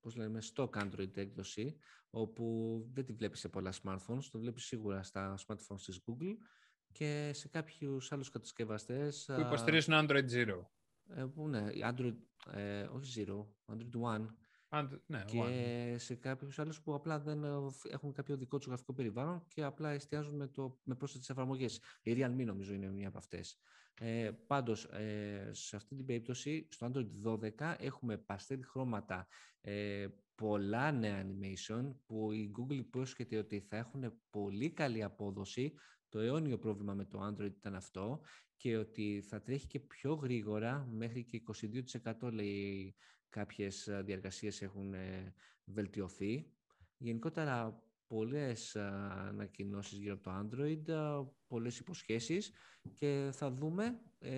πώς λέμε, stock Android έκδοση, όπου δεν τη βλέπεις σε πολλά smartphones, το βλέπεις σίγουρα στα smartphones της Google και σε κάποιους άλλους κατασκευαστές... Που υποστηρίζουν Android Zero. Ε, που, ναι, Android, ε, όχι Zero, Android One. And, ναι, και one. σε κάποιους άλλους που απλά δεν έχουν κάποιο δικό τους γραφικό περιβάλλον και απλά εστιάζουν με, το, με πρόσθετες εφαρμογές. Η Realme νομίζω είναι μια από αυτές. Ε, πάντως, ε, σε αυτή την περίπτωση, στο Android 12 έχουμε pastel χρώματα, ε, πολλά νέα animation που η Google υπόσχεται ότι θα έχουν πολύ καλή απόδοση. Το αιώνιο πρόβλημα με το Android ήταν αυτό και ότι θα τρέχει και πιο γρήγορα, μέχρι και 22% λέει κάποιες διαργασίες έχουν ε, βελτιωθεί. Γενικότερα πολλές ανακοινώσεις γύρω από το Android, πολλές υποσχέσεις και θα δούμε, ε,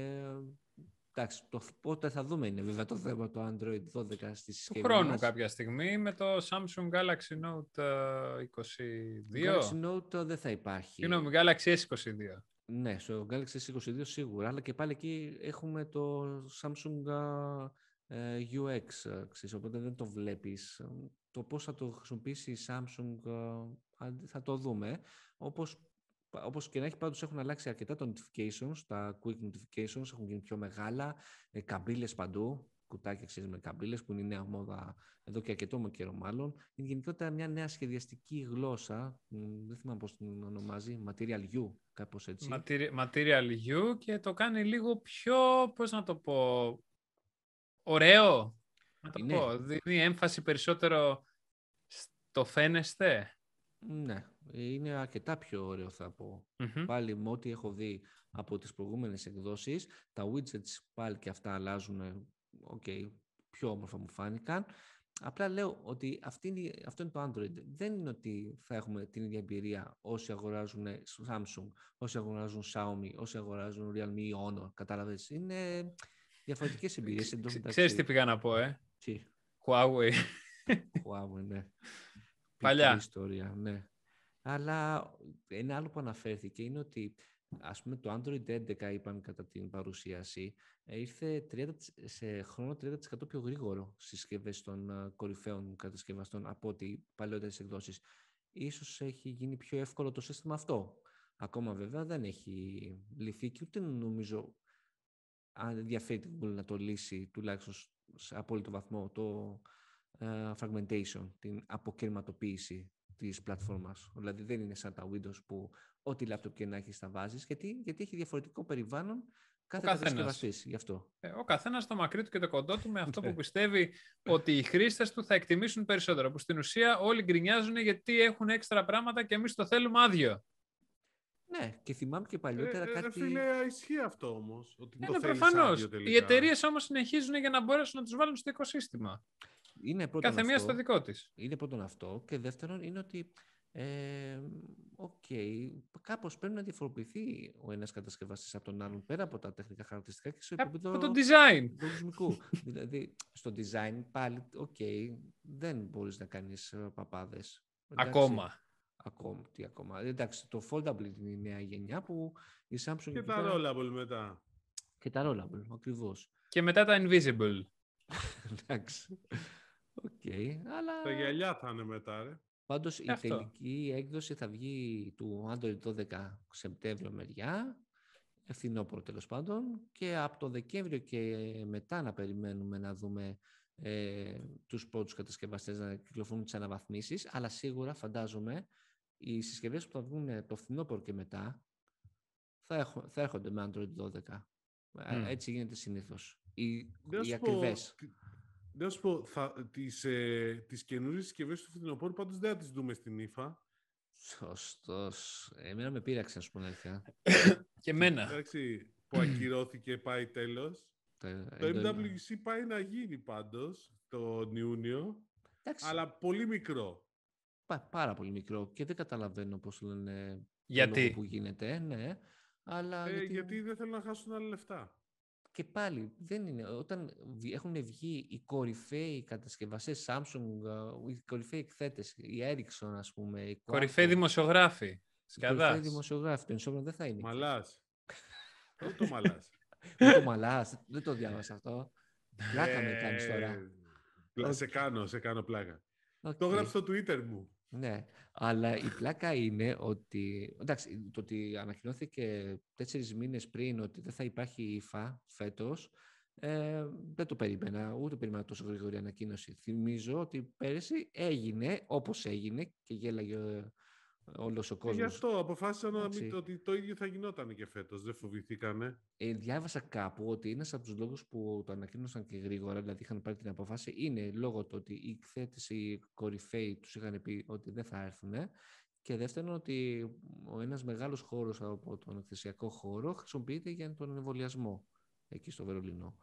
εντάξει, το πότε θα δούμε είναι βέβαια το θέμα το Android 12 στη συσκευή Του χρόνου κάποια στιγμή με το Samsung Galaxy Note 22. Galaxy Note δεν θα υπάρχει. Συγγνώμη, Galaxy S22. Ναι, στο Galaxy S22 σίγουρα, αλλά και πάλι εκεί έχουμε το Samsung UX, οπότε δεν το βλέπεις το πώς θα το χρησιμοποιήσει η Samsung θα το δούμε. Όπως, όπως και να έχει πάντως έχουν αλλάξει αρκετά τα notifications, τα quick notifications έχουν γίνει πιο μεγάλα, ε, καμπύλες παντού, κουτάκια ξέρεις με καμπύλες που είναι η νέα μόδα εδώ και αρκετό καιρό μάλλον. Είναι γενικότερα μια νέα σχεδιαστική γλώσσα, δεν θυμάμαι πώς την ονομάζει, Material U, κάπως έτσι. Material U και το κάνει λίγο πιο, πώς να το πω, ωραίο, να το είναι. πω, δίνει έμφαση περισσότερο στο φαίνεστε. Ναι, είναι αρκετά πιο ωραίο θα πω. Πάλι με ό,τι έχω δει από τις προηγούμενες εκδόσεις, τα widgets πάλι και αυτά αλλάζουν, okay, πιο όμορφα μου φάνηκαν. Απλά λέω ότι αυτή είναι, αυτό είναι το Android. Δεν είναι ότι θα έχουμε την ίδια εμπειρία όσοι αγοράζουν Samsung, όσοι αγοράζουν Xiaomi, όσοι αγοράζουν Realme ή Honor. Κατάλαβες, είναι διαφορετικές εμπειρίες. Ξέρεις τι πήγα να πω, ε; Τι; Huawei. Huawei, ναι. Παλιά. ιστορία, ναι. Αλλά ένα άλλο που αναφέρθηκε είναι ότι ας πούμε το Android 11 είπαν κατά την παρουσίαση ε, ήρθε 30, σε χρόνο 30% πιο γρήγορο στις συσκευές των ε, κορυφαίων κατασκευαστών από ότι παλαιότερες εκδόσεις. Ίσως έχει γίνει πιο εύκολο το σύστημα αυτό. Ακόμα βέβαια δεν έχει λυθεί και ούτε νομίζω αν ενδιαφέρει την Google να το λύσει τουλάχιστον σε απόλυτο βαθμό το uh, fragmentation, την αποκαιρματοποίηση της πλατφόρμας. Δηλαδή δεν είναι σαν τα Windows που ό,τι laptop και να έχεις τα βάζεις, γιατί, γιατί έχει διαφορετικό περιβάλλον κάθε κατασκευαστής γι' αυτό. Ε, ο καθένας το μακρύ του και το κοντό του με αυτό που ναι. πιστεύει ότι οι χρήστες του θα εκτιμήσουν περισσότερο. Που στην ουσία όλοι γκρινιάζουν γιατί έχουν έξτρα πράγματα και εμείς το θέλουμε άδειο. Ναι, και θυμάμαι και παλιότερα ε, κάτι. Ε, φίλε, ισχύει αυτό όμως. Ναι, ναι, προφανώς. Οι εταιρείες όμως συνεχίζουν για να μπορέσουν να τους βάλουν στο οικοσύστημα. Είναι Κάθε αυτό, μία στο δικό της. Είναι πρώτον αυτό. Και δεύτερον είναι ότι. Ε, okay, κάπως πρέπει να διαφοροποιηθεί ο ένας κατασκευαστής από τον άλλον πέρα από τα τεχνικά χαρακτηριστικά και σε επίπεδο από το design. δηλαδή, στο design πάλι, οκ, δεν μπορείς να κάνεις ε, παπάδες. Ακόμα. Ακόμα, τι ακόμα. Εντάξει, το foldable είναι η νέα γενιά που η Samsung... Και τα rollable μετά. Και τα rollable, ακριβώς. Και μετά τα invisible. Εντάξει. Οκ, αλλά... Τα γυαλιά θα είναι μετά, ρε. Πάντως η Αυτό. τελική έκδοση θα βγει του Android 12 Σεπτέμβριο μεριά, φθινόπωρο τέλος πάντων, και από το Δεκέμβριο και μετά να περιμένουμε να δούμε ε, τους πρώτους κατασκευαστές να κυκλοφορούν τις αναβαθμίσεις, αλλά σίγουρα φαντάζομαι οι συσκευές που θα βγουν το φθινόπωρο και μετά θα, έχο- θα έρχονται με Android 12. Ε, Μμ. Έτσι γίνεται συνήθως. Οι, Να οι σου πω, ακριβές. τι- Να σου πω, θα, τις, ε, τις καινούριες συσκευές του φθινοπόρου πάντως δεν θα τις δούμε στην ύφα. Σωστός. Εμένα με πείραξε να σου πω την αλήθεια. Και εμένα. Εντάξει, που ακυρώθηκε, πάει τέλος. Το, Το εντό- MWC πάει να γίνει πάντως τον Ιούνιο, Εντάξει, αλλά πολύ μικρό. Πα- πάρα πολύ μικρό και δεν καταλαβαίνω πώς λένε το λόγο Γιατί; που γίνεται, ναι. Αλλά Ε, γιατί... γιατί... δεν θέλουν να χάσουν άλλα λεφτά. και πάλι δεν είναι. Όταν βγει- έχουν βγει οι κορυφαίοι κατασκευαστές Samsung, ε, οι κορυφαίοι εκθέτες, η Ericsson ας πούμε, η Κορυφαίοι Qualcomm, δημοσιογράφοι. οι κορυφαίοι Σκαδάς. δημοσιογράφοι, το Insomnia δεν θα είναι. Μαλάς. Όχι το μαλάς. Δεν το μαλάς, δεν το διάβασα αυτό. Πλάκα με κάνεις τώρα. Ε, πλα- Σε κάνω, σε κάνω πλάκα. Οκ. Το έγραψε στο Twitter μου. Ναι, αλλά η πλάκα είναι ότι, εντάξει, το ότι ανακοινώθηκε τέσσερις μήνες πριν ότι δεν θα υπάρχει IFA φέτος, ε, δεν το περίμενα, ούτε περίμενα τόσο γρήγορη ανακοίνωση. Θυμίζω ότι πέρυσι έγινε όπως έγινε και γέλαγε ε, όλος ο Και γι' κόσμος. αυτό αποφάσισαν να Εντάξει. μην, ότι το ίδιο θα γινόταν και φέτος. Δεν φοβηθήκανε. Ε, διάβασα κάπου ότι ένας από τους λόγους που το ανακοίνωσαν και γρήγορα, δηλαδή είχαν πάρει την αποφάση, είναι λόγω του ότι οι εκθέτες, οι κορυφαίοι τους είχαν πει ότι δεν θα έρθουν και δεύτερον ότι ο ένας μεγάλος χώρος από τον εκθεσιακό χώρο χρησιμοποιείται για τον εμβολιασμό εκεί στο Βερολίνο.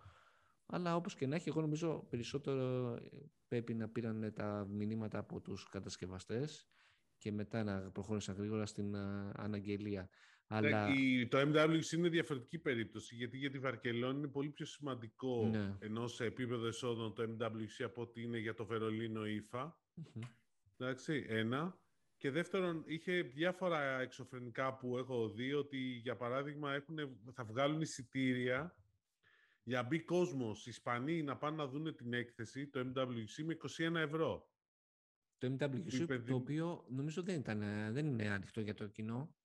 Αλλά όπως και να έχει, εγώ νομίζω περισσότερο ε, πρέπει να πήραν τα μηνύματα από τους κατασκευαστές και μετά να προχώρησαν γρήγορα στην α, αναγγελία. Αλλά... Ναι, η- Το MWC είναι διαφορετική περίπτωση, γιατί για τη Βαρκελόνη είναι πολύ πιο σημαντικό Ναι. ενώ σε επίπεδο εσόδων το MWC από ότι είναι για το Βερολίνο ΙΦΑ. Μμμ. Εντάξει, ένα. Και δεύτερον, είχε διάφορα εξωφρενικά που έχω δει ότι, για παράδειγμα, έχουνε- θα βγάλουν εισιτήρια για μπει κόσμος, Ισπανοί, να πάνε να δουν την έκθεση, το MWC, με 21 ευρώ. Το MWC, είπε το δι- οποίο νομίζω δεν, ήταν, ε, δεν είναι ανοιχτό για το κοινό.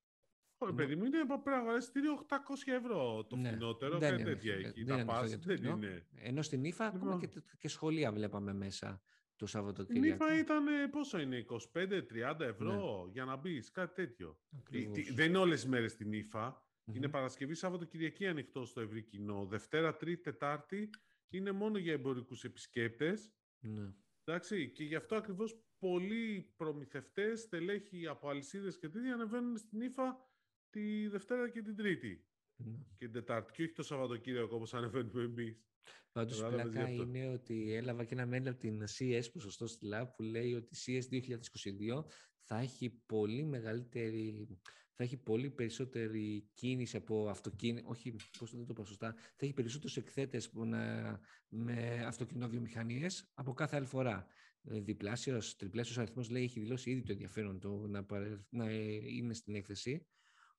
Όχι, Ενώ- παιδί μου, είναι πρέπει να αγοράσει εισιτήριο 800 ευρώ το Ναι, φθηνότερο, δεν κάτι είναι τέτοια ανοιχτό- έχει. δεν Τα είναι ανοιχτό πας, για το δεν κοινό. είναι. Ενώ στην ΙΦΑ ακόμα Λοιπόν. και, και σχολεία βλέπαμε μέσα το Η Σαββατοκύριακο. ΝΥΦΑ ήταν, ε, πόσο είναι, 25-30 Ναι. ευρώ για να μπεις, κάτι τέτοιο. Ε, Ακριβώς. τι- Δεν είναι όλες τις μέρες στην ΙΦΑ. Μμμ. Είναι Παρασκευή, Σάββατο, Κυριακή ανοιχτό στο ευρύ κοινό. Δευτέρα, Τρίτη, Τετάρτη είναι μόνο για εμπορικούς επισκέπτες. Ναι. Εντάξει, και γι' αυτό ακριβώς πολλοί προμηθευτές, στελέχοι από αλυσίδες και τέτοια ανεβαίνουν στην ΙΦΑ τη Δευτέρα και την Τρίτη ναι. και την Τετάρτη. Και όχι το Σαββατοκύριακο όπως ανεβαίνουμε εμείς. Πάντως η Κατάλαβες πλάκα γι' αυτό. είναι ότι έλαβα και ένα mail από την CS ποσοστό στη ΛΑΠ που λέει ότι η CS 2022 θα έχει πολύ μεγαλύτερη, θα έχει πολύ περισσότερη κίνηση από αυτοκίνητα, όχι, πώς δεν το πω σωστά, θα έχει περισσότερους εκθέτες που να, με αυτοκινητοβιομηχανίες από κάθε άλλη φορά. Ε, Διπλάσιος, τριπλάσιος αριθμός λέει έχει δηλώσει ήδη το ενδιαφέρον του να, παρε- να ε, είναι στην έκθεση.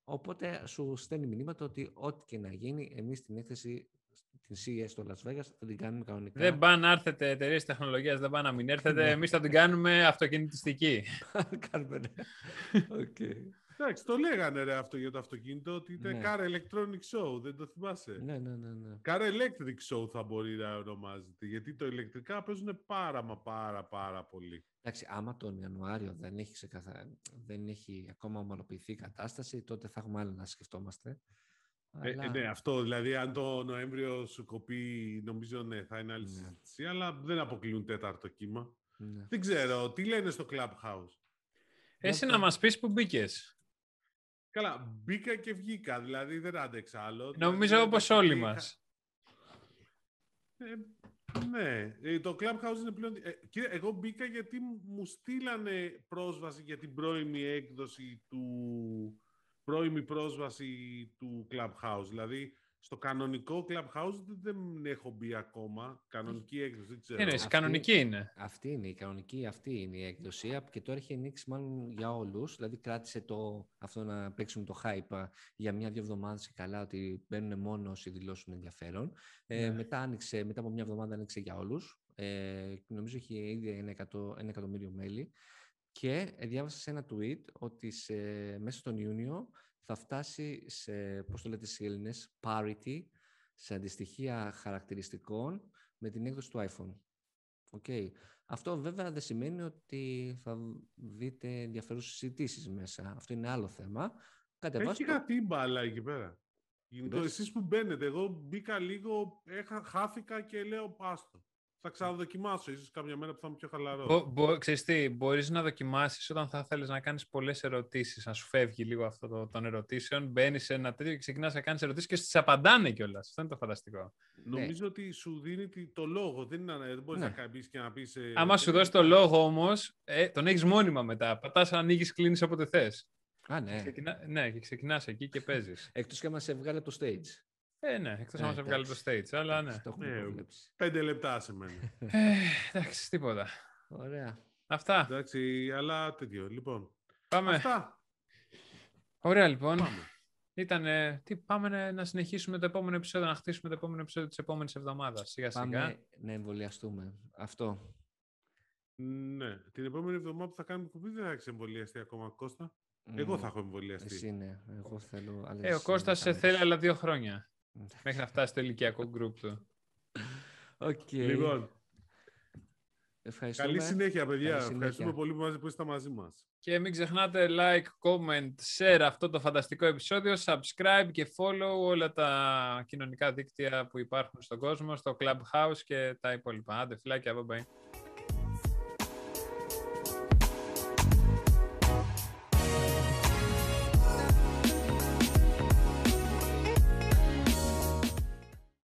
Οπότε σου στέλνει μηνύματα ότι ό,τι και να γίνει, εμείς την έκθεση την CES στο Las Vegas θα την κάνουμε κανονικά. Δεν πάνε να έρθετε εταιρείες τεχνολογίας, δεν πάνε να μην έρθετε. Ναι. Εμείς θα την κάνουμε αυτοκινητιστική. κάνουμε, ναι. Οκ. Εντάξει, το λέγανε ρε αυτό για το αυτοκίνητο, ότι ήταν Ναι. Car Electronic Show, δεν το θυμάσαι; Ναι, ναι, ναι, ναι. Car Electric Show θα μπορεί να ονομάζεται, γιατί το ηλεκτρικά παίζουν πάρα μα πάρα πάρα πολύ. Εντάξει, άμα τον Ιανουάριο δεν έχει, ξεκαθα... δεν έχει ακόμα ομαλοποιηθεί η κατάσταση, τότε θα έχουμε άλλα να σκεφτόμαστε. Ε, ε, ναι, αυτό δηλαδή, αν το Νοέμβριο σου κοπεί, νομίζω ναι, θα είναι άλλη Ναι. συζήτηση, αλλά δεν αποκλείουν τέταρτο κύμα. ναι. Δεν ξέρω, τι λένε στο Clubhouse; Εσύ Για να το- μας πεις που μπήκες. Καλά, μπήκα και βγήκα, δηλαδή δεν άντεξα άλλο. Νομίζω Δηλαδή, όπως όλοι είχα- μας. Ε, ναι, ε, το Clubhouse είναι πλέον... Ε, κύριε, εγώ μπήκα γιατί μου στείλανε πρόσβαση για την πρώιμη έκδοση του... πρώιμη πρόσβαση του Clubhouse. Δηλαδή, στο κανονικό Clubhouse δεν έχω μπει ακόμα. Κανονική έκδοση, δεν ξέρω. Είναι, Αυτή- κανονική είναι. Αυτή είναι η κανονική, αυτή είναι η έκδοση και τώρα έχει ανοίξει μάλλον για όλους, δηλαδή κράτησε το, αυτό να παίξουν το hype α, για μια-δυο εβδομάδες και καλά ότι μπαίνουν μόνο όσοι δηλώσουν ενδιαφέρον. Ε, Ναι. μετά, άνοιξε, μετά από μια εβδομάδα άνοιξε για όλους. Ε, νομίζω έχει ήδη ένα, εκατό, ένα εκατομμύριο μέλη και ε, διάβασα σε ένα tweet ότι σε, μέσα στον Ιούνιο θα φτάσει σε, πώς το λέτε στις Έλληνες, parity, σε αντιστοιχία χαρακτηριστικών με την έκδοση του iPhone. OK. Αυτό βέβαια δεν σημαίνει ότι θα δείτε ενδιαφέρουσες συζητήσεις μέσα. Αυτό είναι άλλο θέμα. Έχει Κατεβάστε το. κάτι μπάλα εκεί πέρα. Γενικώ, Μπες. εσείς που μπαίνετε, εγώ μπήκα λίγο, έχα, χάθηκα και λέω άστο. Θα ξαναδοκιμάσω, ίσως κάποια μέρα που θα είμαι πιο χαλαρός. Μπο, μπο, ξέρεις τι, μπορείς να δοκιμάσεις όταν θα θέλεις να κάνεις πολλές ερωτήσεις, να σου φεύγει λίγο αυτό το, των ερωτήσεων, μπαίνεις σε ένα τέτοιο και ξεκινάς να κάνεις ερωτήσεις και στις απαντάνε κιόλας. Αυτό είναι το φανταστικό. Νομίζω ότι σου δίνει τη- το λόγο. Δεν, είναι, δεν μπορείς Ναι. να κάνεις και να πεις... ε, Άμα σου δεν δώσει είναι- το λόγο όμως, ε, τον έχεις μόνιμα μετά. Πατάς, ανοίγεις, κλείνεις όποτε θες. Α, ναι. Ξεκινά, ναι, και ξεκινάς εκεί και παίζεις. Εκτός και άμα σε βγάλει από το stage. Ε, ναι, εκτός Ε, αν σε βγάλει το εντάξει. stage, αλλά ναι. Εντάξει, Το έχουμε Ναι, προβλέψει. Πέντε λεπτά σε μένα. Ε, εντάξει, τίποτα. Ωραία. Αυτά. Εντάξει, αλλά τέτοιο. Λοιπόν, Πάμε. αυτά. Ωραία, λοιπόν. Πάμε. Ήταν, τι, πάμε να, να συνεχίσουμε το επόμενο επεισόδιο, να χτίσουμε το επόμενο επεισόδιο της επόμενης εβδομάδας, σιγά σιγά. Πάμε να εμβολιαστούμε. Αυτό. Ναι, την επόμενη εβδομάδα που θα κάνουμε κουμπί δεν θα έχεις εμβολιαστεί ακόμα, Κώστα. Εγώ Μμ, θα έχω εμβολιαστεί. Εσύ ναι. Εγώ θέλω άλλες Ε, ο Κώστας σε δεκάμερες. θέλει άλλα δύο χρόνια, Εντάξει. Μέχρι να φτάσει στο ηλικιακό group του. Οκ. Λοιπόν, Ευχαριστούμε. καλή συνέχεια, παιδιά. Καλή συνέχεια. Ευχαριστούμε πολύ που, μαζί, που είστε μαζί μας. Και μην ξεχνάτε like, comment, share αυτό το φανταστικό επεισόδιο, subscribe και follow όλα τα κοινωνικά δίκτυα που υπάρχουν στον κόσμο, στο Clubhouse και τα υπόλοιπα. Άντε, φιλάκια, bye bye.